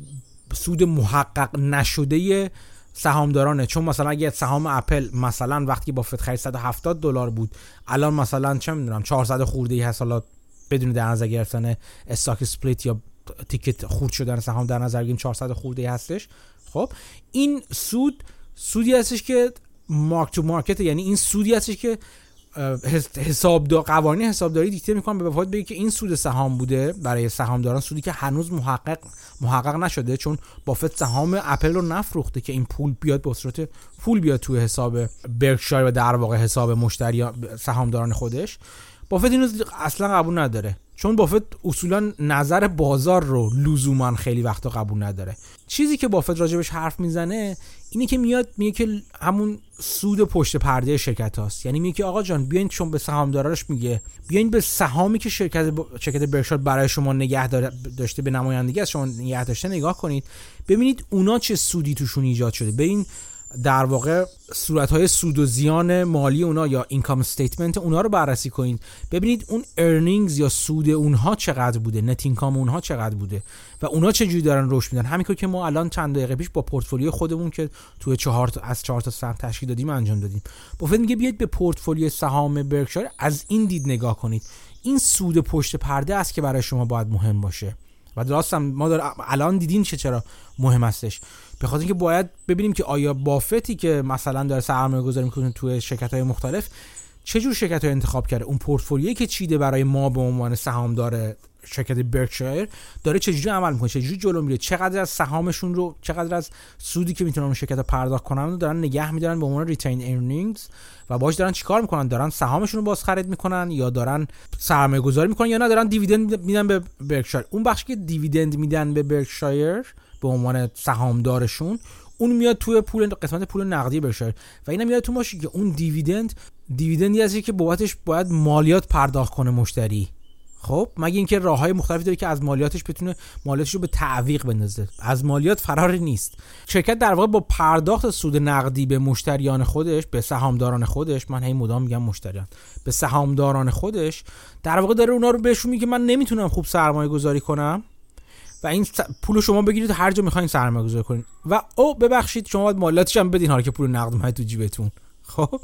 سود محقق نشده سهامدارانه. چون مثلا اگه سهام اپل مثلا وقتی با خرید 170 دلار بود الان مثلا چه می‌دونم 400 خورده ای هست حالا بدون در نظر گرفتن استاک سپلیت یا تیکت خورد شدن سهام در نظر گیریم 400 خورده ای هستش. خب این سود سودی هستش که مارک تو مارکت یعنی این سودی هستش که حساب قوانین حسابداری دیکته می‌کنن به وفات بگه که این سود سهام بوده برای سهامداران سودی که هنوز محقق محقق نشده چون بافت سهام اپل رو نفروخته که این پول بیاد به صورت پول بیاد توی حساب برکشایر و در واقع حساب مشتری سهامداران خودش. بافت اینو اصلا قبول نداره. چون بافت اصولا نظر بازار رو لزوما خیلی وقتا قبول نداره. چیزی که بافت راجبش حرف می‌زنه اینه که میاد میگه که همون سود پشت پرده شرکت هاست. یعنی میگه که آقا جان بیاین چون به سهامداراش میگه. بیاین به سهامی که شرکت شرکت برشاد برای شما نگه داشته به نمایندگی از شما نگه داشته نگاه کنید. ببینید اونا چه سودی توشون ایجاد شده. ببین در واقع صورت های سود و زیان مالی اونا یا income statement اونا رو بررسی کنید. ببینید اون earnings یا سود اونها چقدر بوده net income اونها چقدر بوده و اونا چه جوری دارن رشد میدن. همین که ما الان چند دقیقه پیش با پورتفولیو خودمون که توی چهار از چهار تا سهم تشکیل دادیم انجام دادیم. بافت میگه بیاید به پورتفولیو سهام برکشایر از این دید نگاه کنید. این سود پشت پرده است که برای شما باید مهم باشه. و درستم ما الان دیدین چه چرا مهم هستش. به خاطر اینکه باید ببینیم که آیا بافتی که مثلا داره سرمایه گذاری می‌کنه توی شرکت های مختلف چه جور شرکت های انتخاب کرده؟ اون پورتفولیویی که چیده برای ما به عنوان سهامدار شرکت برکشایر داره چجوری عمل می‌کنه؟ چجوری جلو میره؟ چقدر از سهامشون رو چقدر از سودی که می‌تونن اون شرکت پرداخت کنن دارن نگه میدارن به عنوان retained earnings و باش دارن چیکار می‌کنن؟ دارن سهامشون رو باز خرید می‌کنن یا دارن سرمایه گذاری می‌کنن یا نه؟ دارن dividend میدن به برکشایر اون بخشی که dividend میدن به برکشایر به عنوان سهامدارشون اون میاد توی پول قسمت پول نقدی برکشایر و اینا میاد تو باشه که اون دیویدند دیویدندی هستی که بابتش باید مالیات پرداخت کنه مشتری. خب مگه اینکه راه های مختلفی داره که از مالیاتش بتونه مالیاتش رو به تعویق بندازه. از مالیات فرار نیست. شرکت در واقع با پرداخت سود نقدی به مشتریان خودش به سهامداران خودش من هی مدام میگم مشتریان به سهامداران خودش در واقع داره اونا رو بهشون میگه من نمی‌تونم خوب سرمایه گذاری کنم. و این پول شما بگیرید هر جا می‌خواین سرمایه گذاری کنید و او ببخشید شما باید مالیاتش هم بدین حالا که پول نقد اومد تو جیبتون. خب؟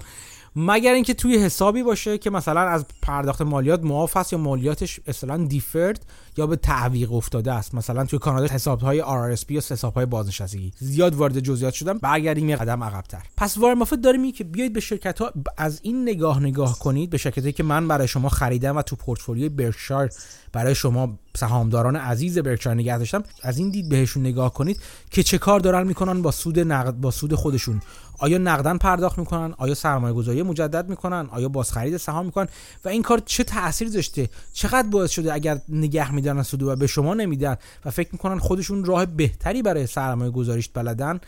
مگر اینکه توی حسابی باشه که مثلا از پرداخت مالیات معاف است یا مالیاتش اصلا دیفرد یا به تعویق افتاده است. مثلا توی کانادا حسابهای RRSP یا حسابهای بازنشستگی. زیاد وارد جزئیات شدم. برگردیم یه قدم عقبتر. پس وارن بافت داره میگه که بیاید به شرکت ها از این نگاه نگاه کنید به شرکتی که من برای شما خریدم و تو پورتفولیوی برکشایر برای شما سهامداران عزیز برکشایر نگه داشتم از این دید بهشون نگاه کنید که چه کار دارن می‌کنن با سود نقد با سود خودشون. آیا نقدن پرداخت می‌کنن؟ آیا سرمایه گذاری مجدد می‌کنن؟ آیا بازخرید سهام می‌کنن؟ و این کار چه تاثیری داشته؟ چقدر باعث شده اگر نگه میدارن سود و به شما نمیدن و فکر می‌کنن خودشون راه بهتری برای سرمایه گذاریش بلدن؟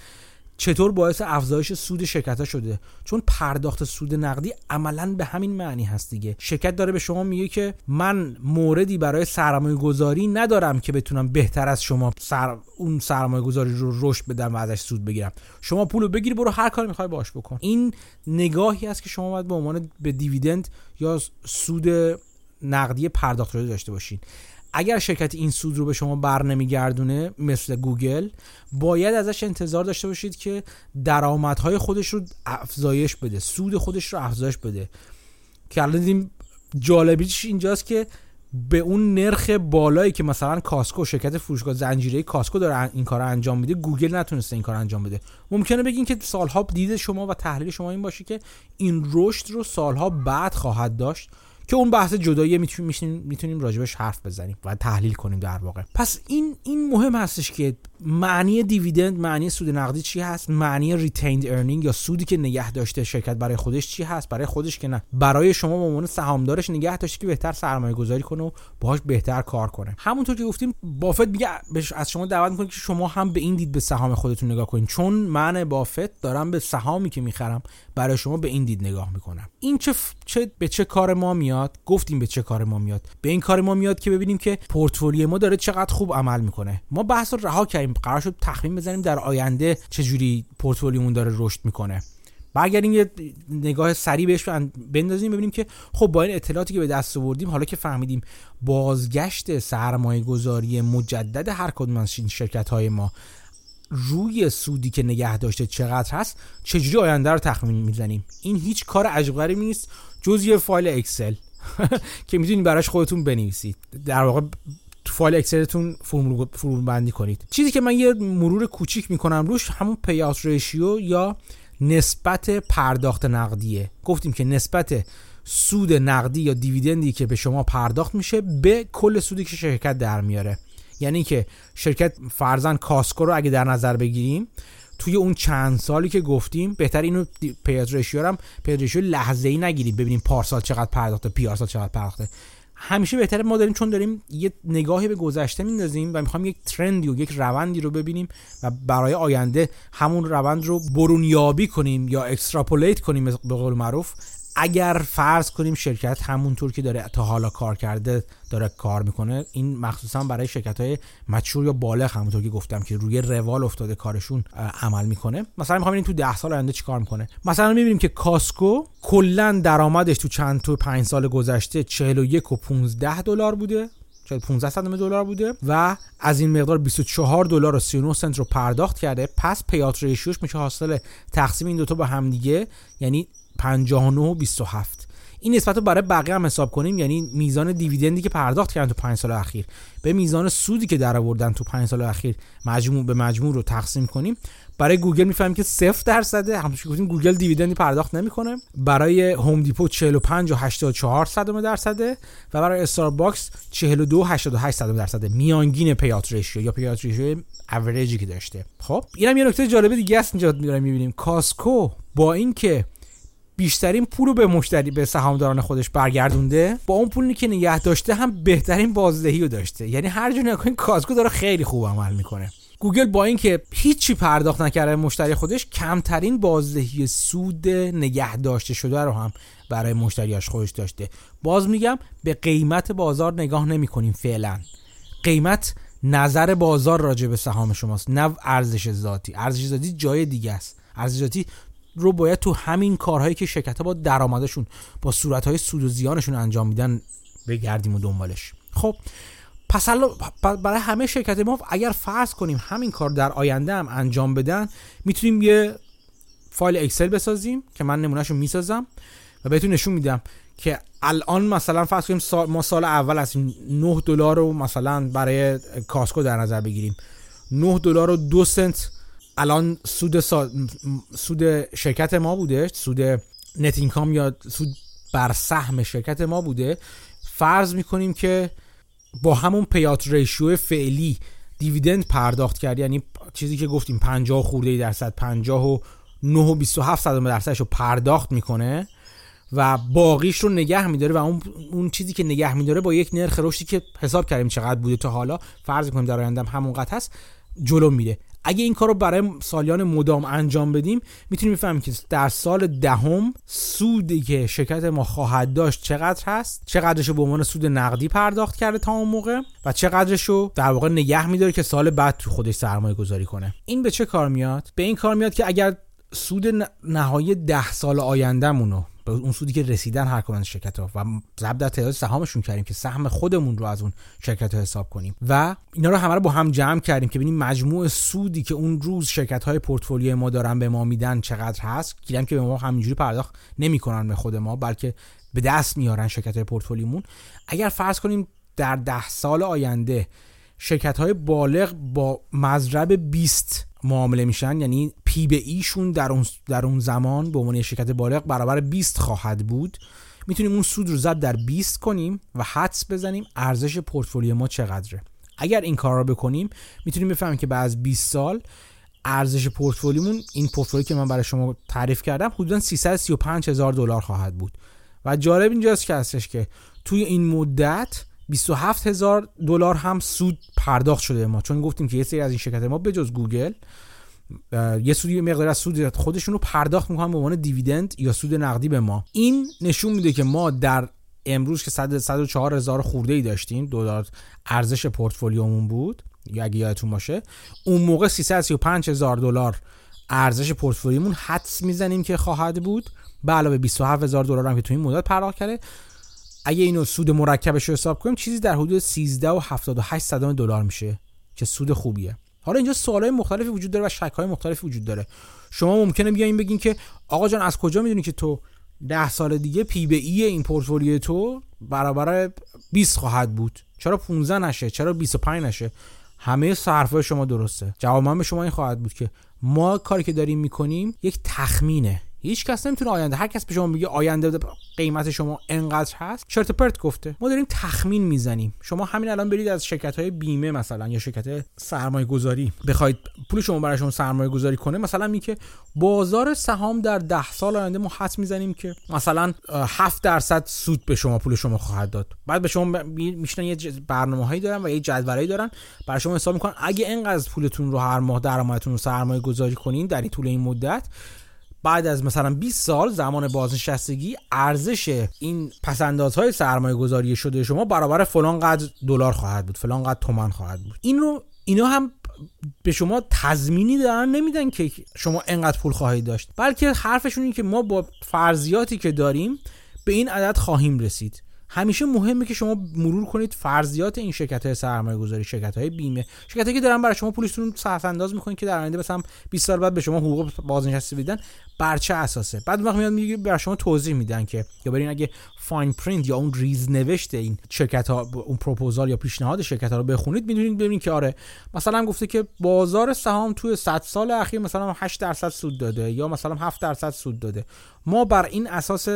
چطور باعث افزایش سود شرکت ها شده؟ چون پرداخت سود نقدی عملا به همین معنی هست دیگه. شرکت داره به شما میگه که من موردی برای سرمایه گذاری ندارم که بتونم بهتر از شما سر... اون سرمایه گذاری رو رشد بدم و ازش سود بگیرم. شما پولو بگیر برو هر کاری می‌خوای باش بکن. این نگاهی است که شما باید به عنوان به dividend یا سود نقدی پرداخت شده داشته باشین. اگر شرکت این سود رو به شما بر نمیگردونه مثل گوگل باید ازش انتظار داشته باشید که درآمدهای خودش رو افزایش بده سود خودش رو افزایش بده. که الان دیدیم جالبیش اینجاست که به اون نرخ بالایی که مثلا کاسکو شرکت فروشگاه زنجیره کاسکو داره این کار انجام میده گوگل نتونسته این کار انجام بده. ممکنه بگین که سالها دید شما و تحلیل شما این باشه که این رشد رو سالها بعد خواهد داشت. که اون بحث جدایی می‌تونیم می‌تونیم راجبش حرف بزنیم و تحلیل کنیم در واقع. پس این این مهم هستش که معنی dividend معنی سود نقدی چی هست؟ معنی retained earning یا سودی که نگه داشته شرکت برای خودش چی هست؟ برای خودش که نه. برای شما به عنوان سهامدارش نگه داشته که بهتر سرمایه گذاری کنه و باهاش بهتر کار کنه. همونطور که گفتیم بافت میگه از شما دعوت می‌کنه که شما هم به این دید به سهام خودتون نگاه کنید چون من بافت دارم به سهامی که می‌خرم برای شما به این دید نگاه می‌کنم. این چه, چه به چه کار ما میاد؟ گفتیم به چه کار ما میاد. به این کار ما میاد که ببینیم که پورتفولیو ما داره چقدر خوب عمل می‌کنه. ما بحث رها قرار شد تخمین بزنیم در آینده چجوری پورتفولیومون داره رشد می‌کنه. برگردیم یه نگاه سریع بهش بندازیم ببینیم که خب با این اطلاعاتی که به دست آوردیم حالا که فهمیدیم بازگشت سرمایه گذاری مجدد هر کدوم از این شرکت های ما روی سودی که نگه داشته چقدر هست چجوری آینده رو تخمین می‌زنیم؟ این هیچ کار عجیب نیست جز یه فایل اکسل <laughs> که می‌تونید براش خودتون بنویسید. در واقع تو فایل اکسلتون فرمول بندی کنید. چیزی که من یه مرور کوچیک می‌کنم روش همون payout ratio یا نسبت پرداخت نقدیه. گفتیم که نسبت سود نقدی یا dividend ی که به شما پرداخت میشه به کل سودی که شرکت در میاره. یعنی که شرکت فرزن کاسکو رو اگه در نظر بگیریم توی اون چند سالی که گفتیم بهتر اینو payout ratio هم payout ratio لحظه‌ای نگیریم ببینیم پارسال چقدر پرداخته پیارسال چقدر پرداخته. همیشه بهتره ما داریم چون داریم یه نگاهی به گذشته میندازیم و می‌خوام یک trend ی و یک روندی رو ببینیم و برای آینده همون روند رو برونیابی کنیم یا extrapolate کنیم به قول معروف. اگر فرض کنیم شرکت همونطور که داره تا حالا کار کرده داره کار می‌کنه این مخصوصا برای شرکت های مچور یا بالغ همونطور که گفتم که روی روال افتاده کارشون عمل می‌کنه. مثلا می‌خوام این تو 10 سال آینده چیکار می‌کنه. مثلا می‌بینیم که کاسکو کلا درآمدش تو چند تو 5 سال گذشته 41 و 15 دلار بوده 15 صدم دلار بوده و از این مقدار 24 دلار و 39 سنت رو پرداخت کرده. پس پیات ریشیوش میشه حاصل تقسیم این دوتا با همدیگه یعنی 59 و 27 این نسبت رو برای بقیه هم حساب کنیم یعنی میزان dividend ی که پرداخت کردن تو 5 سال اخیر. به میزان سودی که درآوردن تو 5 سال اخیر مجموع به مجموع رو تقسیم کنیم. برای گوگل می‌فهمیم که 0 درصده. همونطور گفتیم گوگل dividend ی پرداخت نمی‌کنه. برای Home Depot 45 و 84 صدم درصده و برای استارباکس 42 و 88 صدم درصده. میانگین payout ratio یا payout ratio اوریجی که داشته. خب اینم یه نکته جالب دیگه است اینجا می‌بینیم. Costco با اینکه بیشترین پول رو به مشتری به سهامداران خودش برگردونده با اون پولی که نگه داشته هم بهترین بازدهی رو داشته. یعنی هر جور نگاه Costco داره خیلی خوب عمل می‌کنه. گوگل با اینکه هیچی پرداخت نکرده مشتری خودش کمترین بازدهی سود نگه داشته شده رو هم برای مشتریاش خودش داشته. باز میگم به قیمت بازار نگاه نمی کنیم فعلا. قیمت نظر بازار راجع به سهام شماست نه ارزش ذاتی. ارزش ذاتی جای دیگه است. ارزش ذاتی رو باید تو همین کارهایی که شرکت ها با درآمدشون با صورتهای سود و زیانشون انجام میدن بگردیم و دنبالش. خب پس برای همه شرکت ما اگر فرض کنیم همین کار در آینده هم انجام بدن می‌تونیم یه فایل اکسل بسازیم که من نمونهشو می‌سازم و بهتون نشون میدم که الان مثلا فرض کنیم ما سال اول هستیم 9 دلار رو مثلا برای کاسکو در نظر بگیریم. 9 دلار و دو سنت الان سود سود شرکت ما بوده سود نت اینکام یا سود بر سهم شرکت ما بوده. فرض می‌کنیم که با همون پیات ریشیو فعلی دیویدند پرداخت کرد. یعنی چیزی که گفتیم 50 خورده درصد 50 و 9 و 27 درصدش رو پرداخت می‌کنه و باقیش رو نگه میداره و اون اون چیزی که نگه میداره با یک نرخ رشدی که حساب کردیم چقدر بوده تا حالا فرض کنیم در آینده همون قطع هست جلو میره. اگه این کار رو برای سالیان مدام انجام بدیم می‌تونیم بفهمیم که در سال دهم سودی که شرکت ما خواهد داشت چقدر هست چقدرش رو به عنوان سود نقدی پرداخت کرده تا اون موقع و چقدرش رو در واقع نگه میداره که سال بعد تو خودش سرمایه گذاری کنه. این به چه کار میاد؟ به این کار میاد که اگر سود نهایی ده سال آیندهمون به اون سودی که رسیدن هر کدوم شرکت ها و ضرب در تعداد سهامشون کردیم که سهم خودمون رو از اون شرکت ها حساب کنیم. و اینا رو همه رو با هم جمع کردیم که ببینیم مجموع سودی که اون روز شرکت های پورتفولیوی ما دارن به ما میدن چقدر هست. گیرم که به ما همینجوری پرداخت نمی‌کنن به خود ما بلکه به دست میارن شرکت های پورتفولیومون. اگر فرض کنیم در ده سال آینده شرکت های بالغ با مضرب 20 معامله میشن یعنی پی به ایشون در اون, در اون زمان به عنوان شرکت بالغ برابر 20 خواهد بود. می‌تونیم اون سود رو ضرب در 20 کنیم و حدس بزنیم ارزش پورتفولیو ما چقدره. اگر این کار رو بکنیم می‌تونیم بفهمیم که بعد از 20 سال ارزش پورتفولیومون این پورتفولیو که من برای شما تعریف کردم حدودا 335 هزار دلار خواهد بود. و جالب اینجاست که هستش که توی این مدت 27 هزار دلار هم سود پرداخت شده ما. چون گفتیم که یه سری از این شرکت ما به جز گوگل یه سودی مقدار از سود خودشون رو پرداخت می‌کنن به عنوان dividend یا سود نقدی به ما. این نشون میده که ما در امروز که 104 هزار خورده ای داشتیم دلار ارزش پورتفولیومون بود یا اگه یادتون باشه اون موقع 335 هزار دلار ارزش پورتفولیومون حدس می‌زنیم که خواهد بود. به علاوه 27 هزار دلار هم که تو این مدت پرداخت کرده. اگه اینو سود مرکبش رو حساب کنیم چیزی در حدود 13 و 78 صدم دلار میشه که سود خوبیه. حالا اینجا سوالای مختلفی وجود داره و شک‌های مختلفی وجود داره. شما ممکنه بیاین بگین که آقا جان از کجا می‌دونی که تو 10 سال دیگه پی به ای این پورتفولیو تو برابر 20 خواهد بود؟ چرا 15 نشه؟ چرا 25 نشه؟ همه صرفه شما درسته. جواب من به شما این خواهد بود که ما کاری که داریم می‌کنیم یک تخمینه. هیچ کس نمی‌تونه آینده هر کس به شما میگه آینده قیمت شما انقدر هست؟ چرت پرت گفته. ما داریم تخمین می‌زنیم. شما همین الان برید از شرکت های بیمه مثلا یا شرکت سرمایه گذاری بخواید پول شما براشون سرمایه گذاری کنه مثلا میگه بازار سهام در ده سال آینده ما حد می‌زنیم که مثلا 7 درصد سود به شما پول شما خواهد داد. بعد به شما میشنن یه برنامه هایی دارن و یه جدولی دارن. برای شما حساب می‌کنن اگه اینقدر پولتون رو هر ماه درآمدتون رو سرمایه گذاری کنین در این طول این مدت بعد از مثلا 20 سال زمان بازنشستگی ارزش این پسندازهای سرمایه گذاری شده شما برابر فلان قدر دلار خواهد بود فلان قدر تومن خواهد بود. این رو اینا هم به شما تضمینی دارن نمیدن که شما انقدر پول خواهید داشت. بلکه حرفشون این که ما با فرضیاتی که داریم به این عدد خواهیم رسید. همیشه مهمه که شما مرور کنید فرضیات این شرکت های سرمایه گذاری شرکت های بیمه. شرکت که دارن برای شما پولشون پس‌انداز می‌کنید که در آینده مثلا 20 سال بعد به شما حقوق بازنشسته بدن بر چه اساسه؟ بعد وقت میاد میگه برای شما توضیح میدن که یا برین اگه fine print یا اون ریز نوشته این شرکت ها اون پروپوزال یا پیشنهاد شرکت ها رو بخونید می‌دونید ببینید که آره مثلا گفته که بازار سهام توی 100 سال اخیر مثلا 8 درصد سود داده یا مثلا 7 درصد سود داده. ما بر این اساس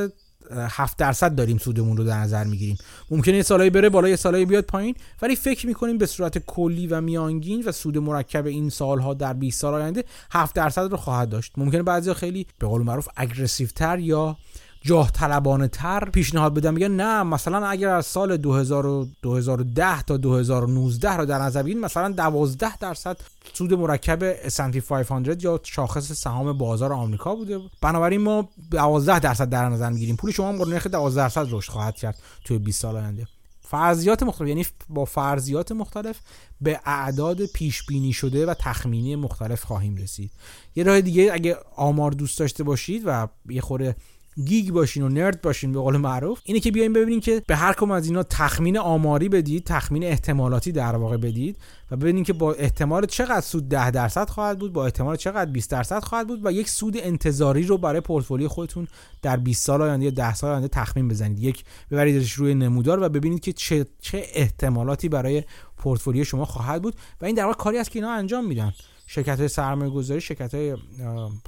7 درصد داریم سودمون رو در نظر می‌گیریم. ممکنه یه سالایی بره بالا یه سالایی بیاد پایین ولی فکر می‌کنیم به صورت کلی و میانگین و سود مرکب این سالها در 20 سال آینده 7 درصد رو خواهد داشت. ممکنه بعضی خیلی به قول معروف اگریسیو تر یا جاه طلبانه تر پیشنهاد بدم. میگن نه مثلا اگر از سال 2010 تا 2019 رو در نظر بگیریم مثلا 12 درصد سود مرکب S&P 500 یا شاخص سهام بازار آمریکا بوده. بنابراین ما 12 درصد در نظر می‌گیریم. پول شما با نرخ 12 درصد رشد خواهد کرد توی 20 سال آینده. فرضیات مختلف یعنی با فرضیات مختلف به اعداد پیش بینی شده و تخمینی مختلف خواهیم رسید. یه راه دیگه اگه آمار دوست داشته باشید و یه خوره گیگ باشین و نرد باشین به قول معروف اینه که بیاین ببینین که به هر کم از اینا تخمین آماری بدید تخمین احتمالاتی در واقع بدید و ببینین که با احتمال چقدر سود 10 درصد خواهد بود با احتمال چقدر 20 درصد خواهد بود و یک سود انتظاری رو برای پورتفولیو خودتون در 20 سال آینده یا 10 سال آینده تخمین بزنید. یک ببریدش روی نمودار و ببینید که چه چه احتمالاتی برای پورتفولیو شما خواهد بود و این در واقع کاری است که اینا انجام میدن. شرکت های سرمایه گذاری شرکت های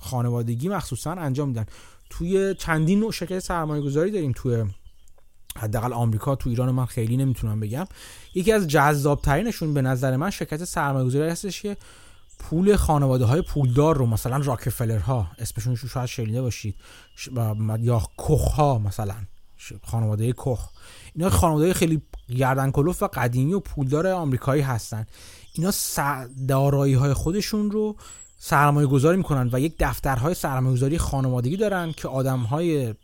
خانوادگی مخصوصا انجام میدن. توی چندین نوع شرکت سرمایه گذاری داریم توی حداقل آمریکا تو ایران من خیلی نمی‌تونم بگم. یکی از جذاب ترینشون به نظر من شرکت سرمایه گذاری هستش که پول خانواده های پولدار رو مثلا راکفلر ها اسمشون شاید شنیده باشید یا کخ ها مثلا خانواده کخ. اینا خانواده خیلی گردن کلوف و قدیمی و پولدار آمریکایی هستن. اینا دارایی های خودشون رو سرمایه گذاری می‌کنن و یک دفترهای سرمایه گذاری خانوادگی دارن که آدم های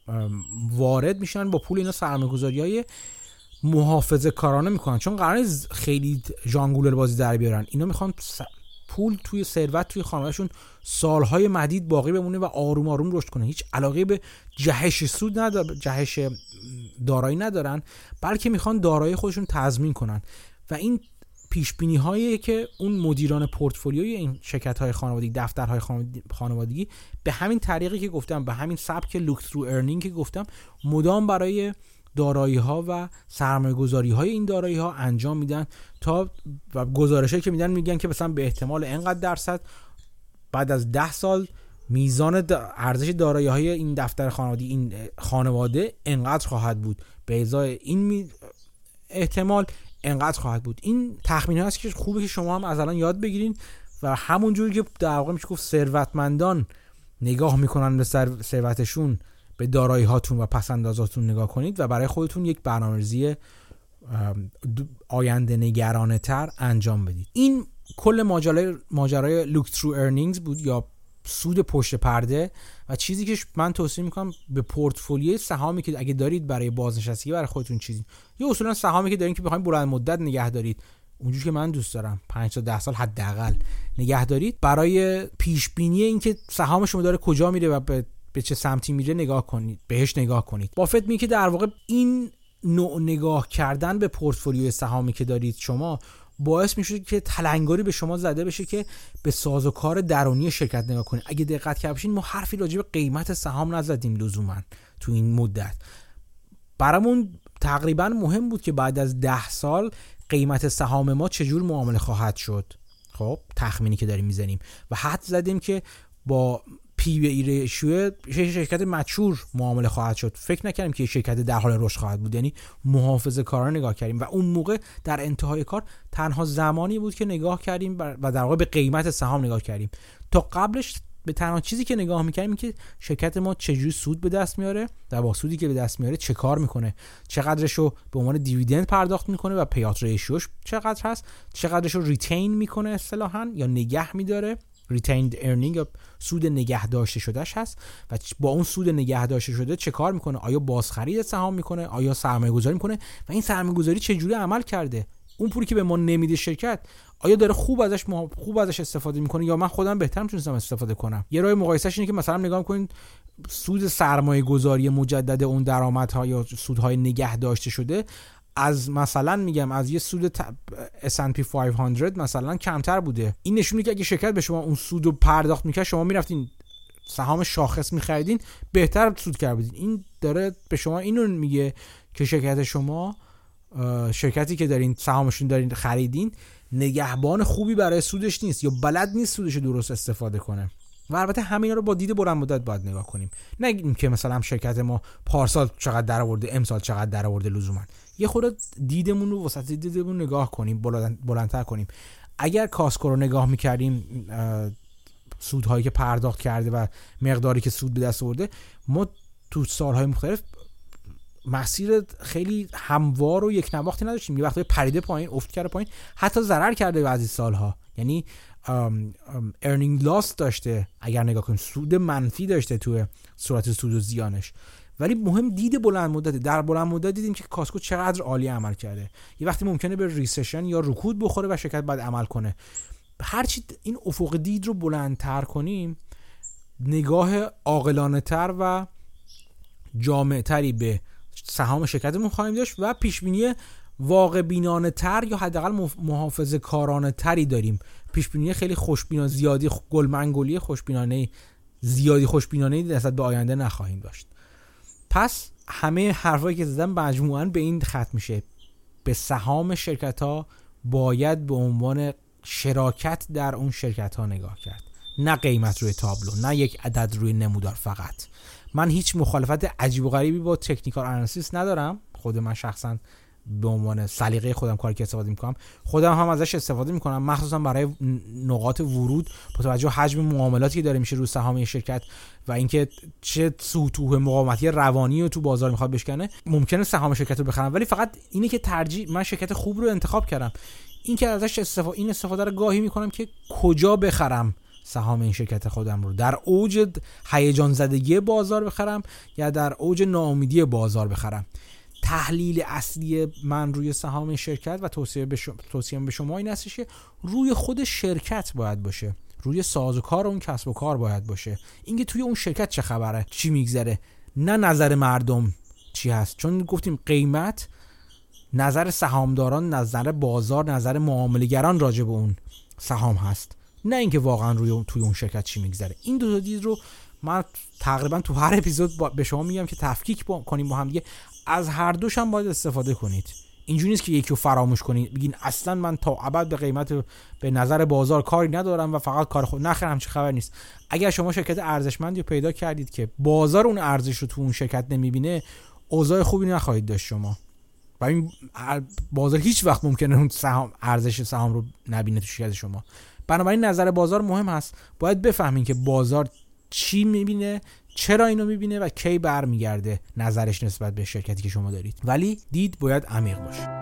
وارد میشن با پول اینا سرمایه گذاری های محافظه کارانه می‌کنن. چون قرار خیلی جانگولر بازی در بیارن. اینا می‌خوان پول توی ثروت توی خانوادهشون سالهای مدید باقی بمونه و آروم آروم رشد کنه. هیچ علاقه به جهش سود ندارن جهش دارایی ندارن بلکه می‌خوان دارایی خودشون تضمین کنن. و این پیش بینی هایی که اون مدیران پورتفولیوی این شرکت های خانوادگی دفترهای خانوادگی به همین طریقی که گفتم به همین سبک لوک ترو ارنینگ که گفتم مدام برای دارایی ها و سرمایه گذاری های این دارایی ها انجام میدن تا و گزارش که میدن میگن که مثلا به احتمال انقدر درصد بعد از ده سال میزان ارزش دارایی های این دفتر خانوادگی این خانواده انقدر خواهد بود. به ازای این احتمال انقدر خواهد بود. این تخمین هست که خوبه که شما هم از الان یاد بگیرین و همون جوری که در واقع میشه گفت ثروتمندان نگاه می‌کنن به ثروتشون به دارایی هاتون و پسندازاتون نگاه کنید و برای خودتون یک برنامه‌ریزی آینده نگرانه تر انجام بدید. این کل ماجرای ماجرای لوک ترو ارنینگز بود یا سود پشت پرده و چیزی که من توصیه می‌کنم به پورتفولیوی سهامی که اگه دارید برای بازنشستگی برای خودتون چیزی یا اصولا سهامی که دارین که بخواید بلند مدت نگه دارید. اونجوری که من دوست دارم. 5 تا 10 سال حداقل نگه دارید. برای پیش بینی اینکه سهام شما داره کجا میره و به, چه سمتی میره نگاه کنید. بهش نگاه کنید. بافت میگه که در واقع این نوع نگاه کردن به پورتفولیوی سهامی که دارید شما باعث میشه که تلنگاری به شما زده بشه که به ساز و کار درونی شرکت نگاه کنید اگه دقت کردین ما حرفی راجع به قیمت سهام نزدیم لزوما تو این مدت. برامون تقریبا مهم بود که بعد از ده سال قیمت سهام ما چجور معامله خواهد شد. خب تخمینی که داریم می‌زنیم. و حد زدیم که با پی بی ریشیو شرکت مچور معامله خواهد شد. فکر نکردیم که شرکت در حال رشد خواهد بود. یعنی محافظه کارا نگاه کردیم و اون موقع در انتهای کار تنها زمانی بود که نگاه کردیم و در واقع به قیمت سهام نگاه کردیم. تا قبلش به تنها چیزی که نگاه می‌کردیم که شرکت ما چجوری سود به دست میاره و با سودی که به دست میاره چه کار می‌کنه. چقدرش رو به عنوان دیویدند پرداخت می‌کنه و پیات ریشیوش چقدر هست؟ چقدرش رو ریتین می‌کنه اصطلاحا یا نگه میداره؟ Retained earning یا سود نگه داشته شدهش هست و با اون سود نگه داشته شده چه کار می‌کنه؟ آیا بازخرید سهام می‌کنه؟ آیا سرمایه گذاری می‌کنه؟ و این سرمایه گذاری چه جوری عمل کرده؟ اون پولی که به ما نمیده شرکت آیا داره خوب ازش خوب ازش استفاده می‌کنه یا من خودم بهتر می‌تونستم استفاده کنم؟ یه راه مقایسهش اینه که مثلا نگاه کنید سود سرمایه گذاری مجدد اون درآمدها یا سودهای نگه داشته شده از مثلا میگم از یه سود S&P 500 مثلا کمتر بوده. این نشونه که اگه شرکت به شما اون سود رو پرداخت می‌کرد شما می‌رفتین سهام شاخص میخریدین بهتر سود کردین این داره به شما اینو میگه که شرکت شما شرکتی که دارین سهامشون دارین خریدین نگهبان خوبی برای سودش نیست یا بلد نیست سودش درست استفاده کنه. و البته همینا رو با دید بلند مدت باید نگاه کنیم. نه که مثلا شرکت ما پارسال چقدر در آورده امسال چقدر در آورده لزوما. یه خورده دیدمون رو وسط دیدمون نگاه کنیم بلند، بلندتر کنیم. اگر کاسکو رو نگاه می‌کردیم سودهایی که پرداخت کرده و مقداری که سود به دست آورده ما تو سالهای مختلف مسیر خیلی هموار و یک نواختی نداشتیم. یه وقتی پریده پایین افت کرده پایین حتی ضرر کرده بعضی سالها. یعنی earning loss داشته اگر نگاه کنیم سود منفی داشته تو صورت سود و زیانش. ولی مهم دید بلند مدت در بلند مدت دیدیم که Costco چقدر عالی عمل کرده. یه وقتی ممکنه به recession یا رکود بخوره و شرکت باید عمل کنه. هرچی این افق دید رو بلندتر کنیم نگاه عاقلانه تر و جامع تری به سهام شرکتمون خواهیم داشت و پیش بینی واقع بینانه تر یا حداقل محافظه کارانه تری داریم. پیش بینی خیلی خوشبینانه زیادی گلمنگولی خوشبینانه زیادی خوشبینانه نسبت به آینده نخواهیم داشت. پس همه حرفایی که زدم مجموعا به این ختم میشه. به سهام شرکت ها باید به عنوان شراکت در اون شرکت ها نگاه کرد. نه قیمت روی تابلو نه یک عدد روی نمودار فقط. من هیچ مخالفت عجیب و غریبی با تکنیکال آنالیسیس ندارم. خود من شخصا به عنوان سلیقه خودم کاری که استفاده می‌کنم خودم هم ازش استفاده می‌کنم مخصوصا برای نقاط ورود با توجه حجم معاملاتی که داره میشه رو سهام شرکت و اینکه چه سطوح مقاومتی روانی رو تو بازار می‌خواد بشکنه ممکنه سهام شرکت رو بخرم. ولی فقط اینه که ترجیح من شرکت خوب رو انتخاب کردم. این که ازش استفاده این استفاده رو گاهی می‌کنم که کجا بخرم سهام این شرکت خودم رو؟ در اوج هیجان زدگی بازار بخرم یا در اوج ناامیدی بازار بخرم؟ تحلیل اصلی من روی سهام شرکت و توصیه به شما, توصیه به شما این هستش که روی خود شرکت باید باشه. روی سازوکار اون کسب و کار باید باشه. اینکه توی اون شرکت چه خبره؟ چی میگذره؟ نه نظر مردم چی هست. چون گفتیم قیمت نظر سهامداران نظر بازار نظر معاملهگران راجع به اون سهام هست. نه اینکه واقعا روی توی اون شرکت چی میگذره. این دو تا دید رو من تقریبا تو هر اپیزود به شما میگم که تفکیک با... کنیم با هم دیگه. از هر دوش هم باید استفاده کنید. اینجوری نیست که یکی رو فراموش کنید. بگین اصلا من تا ابد به قیمت به نظر بازار کاری ندارم و فقط کار خود نخیر همچه خبر نیست. اگر شما شرکت ارزشمندی رو پیدا کردید که بازار اون ارزش رو تو اون شرکت نمی‌بینه اوضاع خوبی نخواهید داشت شما. و این بازار هیچ وقت ممکنه اون سهام ارزش سهام رو نبینه تو شرکت شما. بنابراین نظر بازار مهم هست. باید بفهمین که بازار چی می‌بینه چرا اینو می‌بینه و کی برمیگرده نظرش نسبت به شرکتی که شما دارید. ولی دید باید عمیق باشه.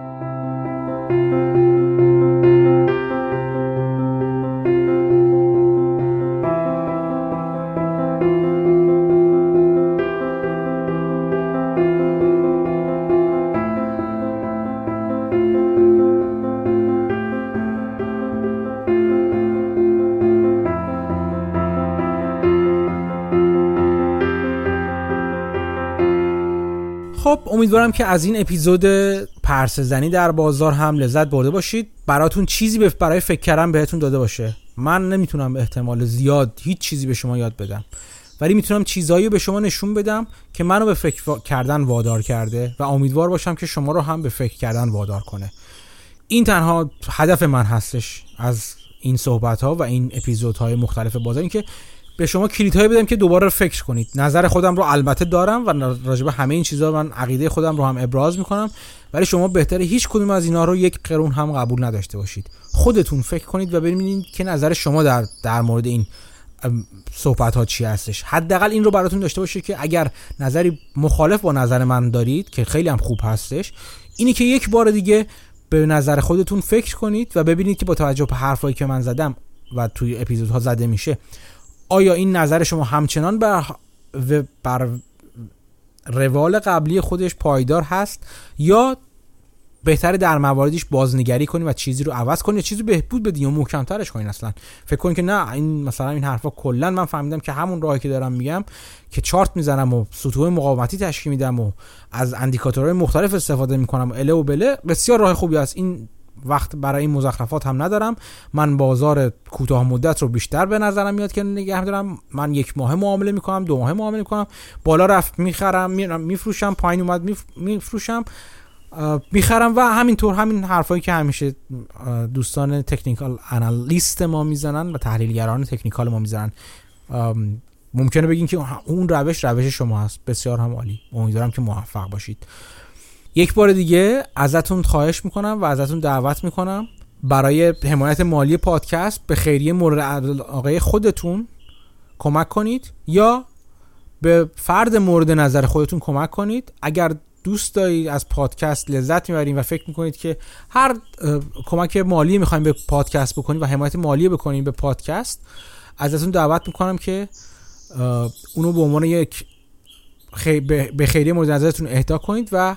امیدوارم که از این اپیزود پرسه زنی در بازار هم لذت برده باشید. براتون چیزی برای فکر کردن بهتون داده باشه. من نمی‌تونم احتمال زیاد هیچ چیزی به شما یاد بدم. ولی می‌تونم چیزایی به شما نشون بدم که منو به فکر کردن وادار کرده و امیدوار باشم که شما رو هم به فکر کردن وادار کنه. این تنها هدف من هستش از این صحبت ها و این اپیزودهای مختلف بازار. اینکه به شما کلیت های بدم که دوباره فکر کنید. نظر خودم رو البته دارم و راجبه همه این چیزها من عقیده خودم رو هم ابراز می‌کنم. ولی شما بهتره هیچ کدوم از اینا رو یک قرون هم قبول نداشته باشید. خودتون فکر کنید و ببینید که نظر شما در در مورد این صحبت ها چی هستش. حداقل این رو براتون داشته باشید که اگر نظری مخالف با نظر من دارید که خیلی هم خوب هستش اینی که یک بار دیگه به نظر خودتون فکر کنید و ببینید که با توجه به حرفایی که من زدم و توی اپیزودها زده میشه آیا این نظر شما همچنان بر, بر روال قبلی خودش پایدار هست یا بهتره در مواردش بازنگری کنی و چیزی رو عوض کنی یا چیزی بهبود بدی یا محکمترش کنی اصلا؟ فکر کنی که نه این مثلا این حرفا کلا من فهمیدم که همون راهی که دارم میگم که چارت می‌زنم و سطوح مقاومتی تشکیل میدم و از اندیکاتورهای مختلف استفاده می‌کنم. و اله و بله بسیار راه خوبی است. این وقت برای این مزخرفات هم ندارم. من بازار کوتاه مدت رو بیشتر به نظرم میاد که نگه دارم. من یک ماه معامله می‌کنم دو ماه معامله می‌کنم. بالا رفت می‌خرم میفروشم پایین اومد میفروشم. می‌خرم و همینطور همین حرفایی که همیشه دوستان تکنیکال انالیست ما می‌زنن و تحلیلگران تکنیکال ما می‌زنن. ممکنه بگین که اون روش روش شما هست. بسیار هم عالی. امیدوارم که موفق باشید. یک بار دیگه ازتون خواهش می‌کنم و ازتون دعوت می‌کنم برای حمایت مالی پادکست به خیریه مورد علاقه خودتون کمک کنید یا به فرد مورد نظر خودتون کمک کنید. اگر دوست دارید از پادکست لذت می‌برین و فکر می‌کنید که هر کمک مالی می‌خوایم به پادکست بکنید و حمایت مالی بکنید به پادکست ازتون دعوت می‌کنم که اونو به عنوان یک خی... به خیریه مورد نظرتون اهدا کنید و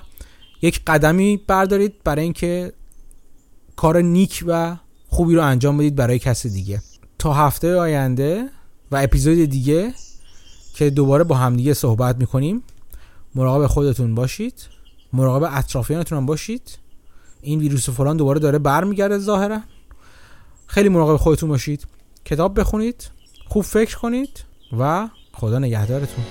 یک قدمی بردارید برای اینکه کار نیک و خوبی رو انجام بدید برای کسی دیگه. تا هفته آینده و اپیزود دیگه که دوباره با همدیگه صحبت می‌کنیم مراقب خودتون باشید مراقب اطرافیانتون هم باشید. این ویروس فلان دوباره داره برمیگرده ظاهرا. خیلی مراقب خودتون باشید. کتاب بخونید خوب فکر کنید و خدا نگهدارتون.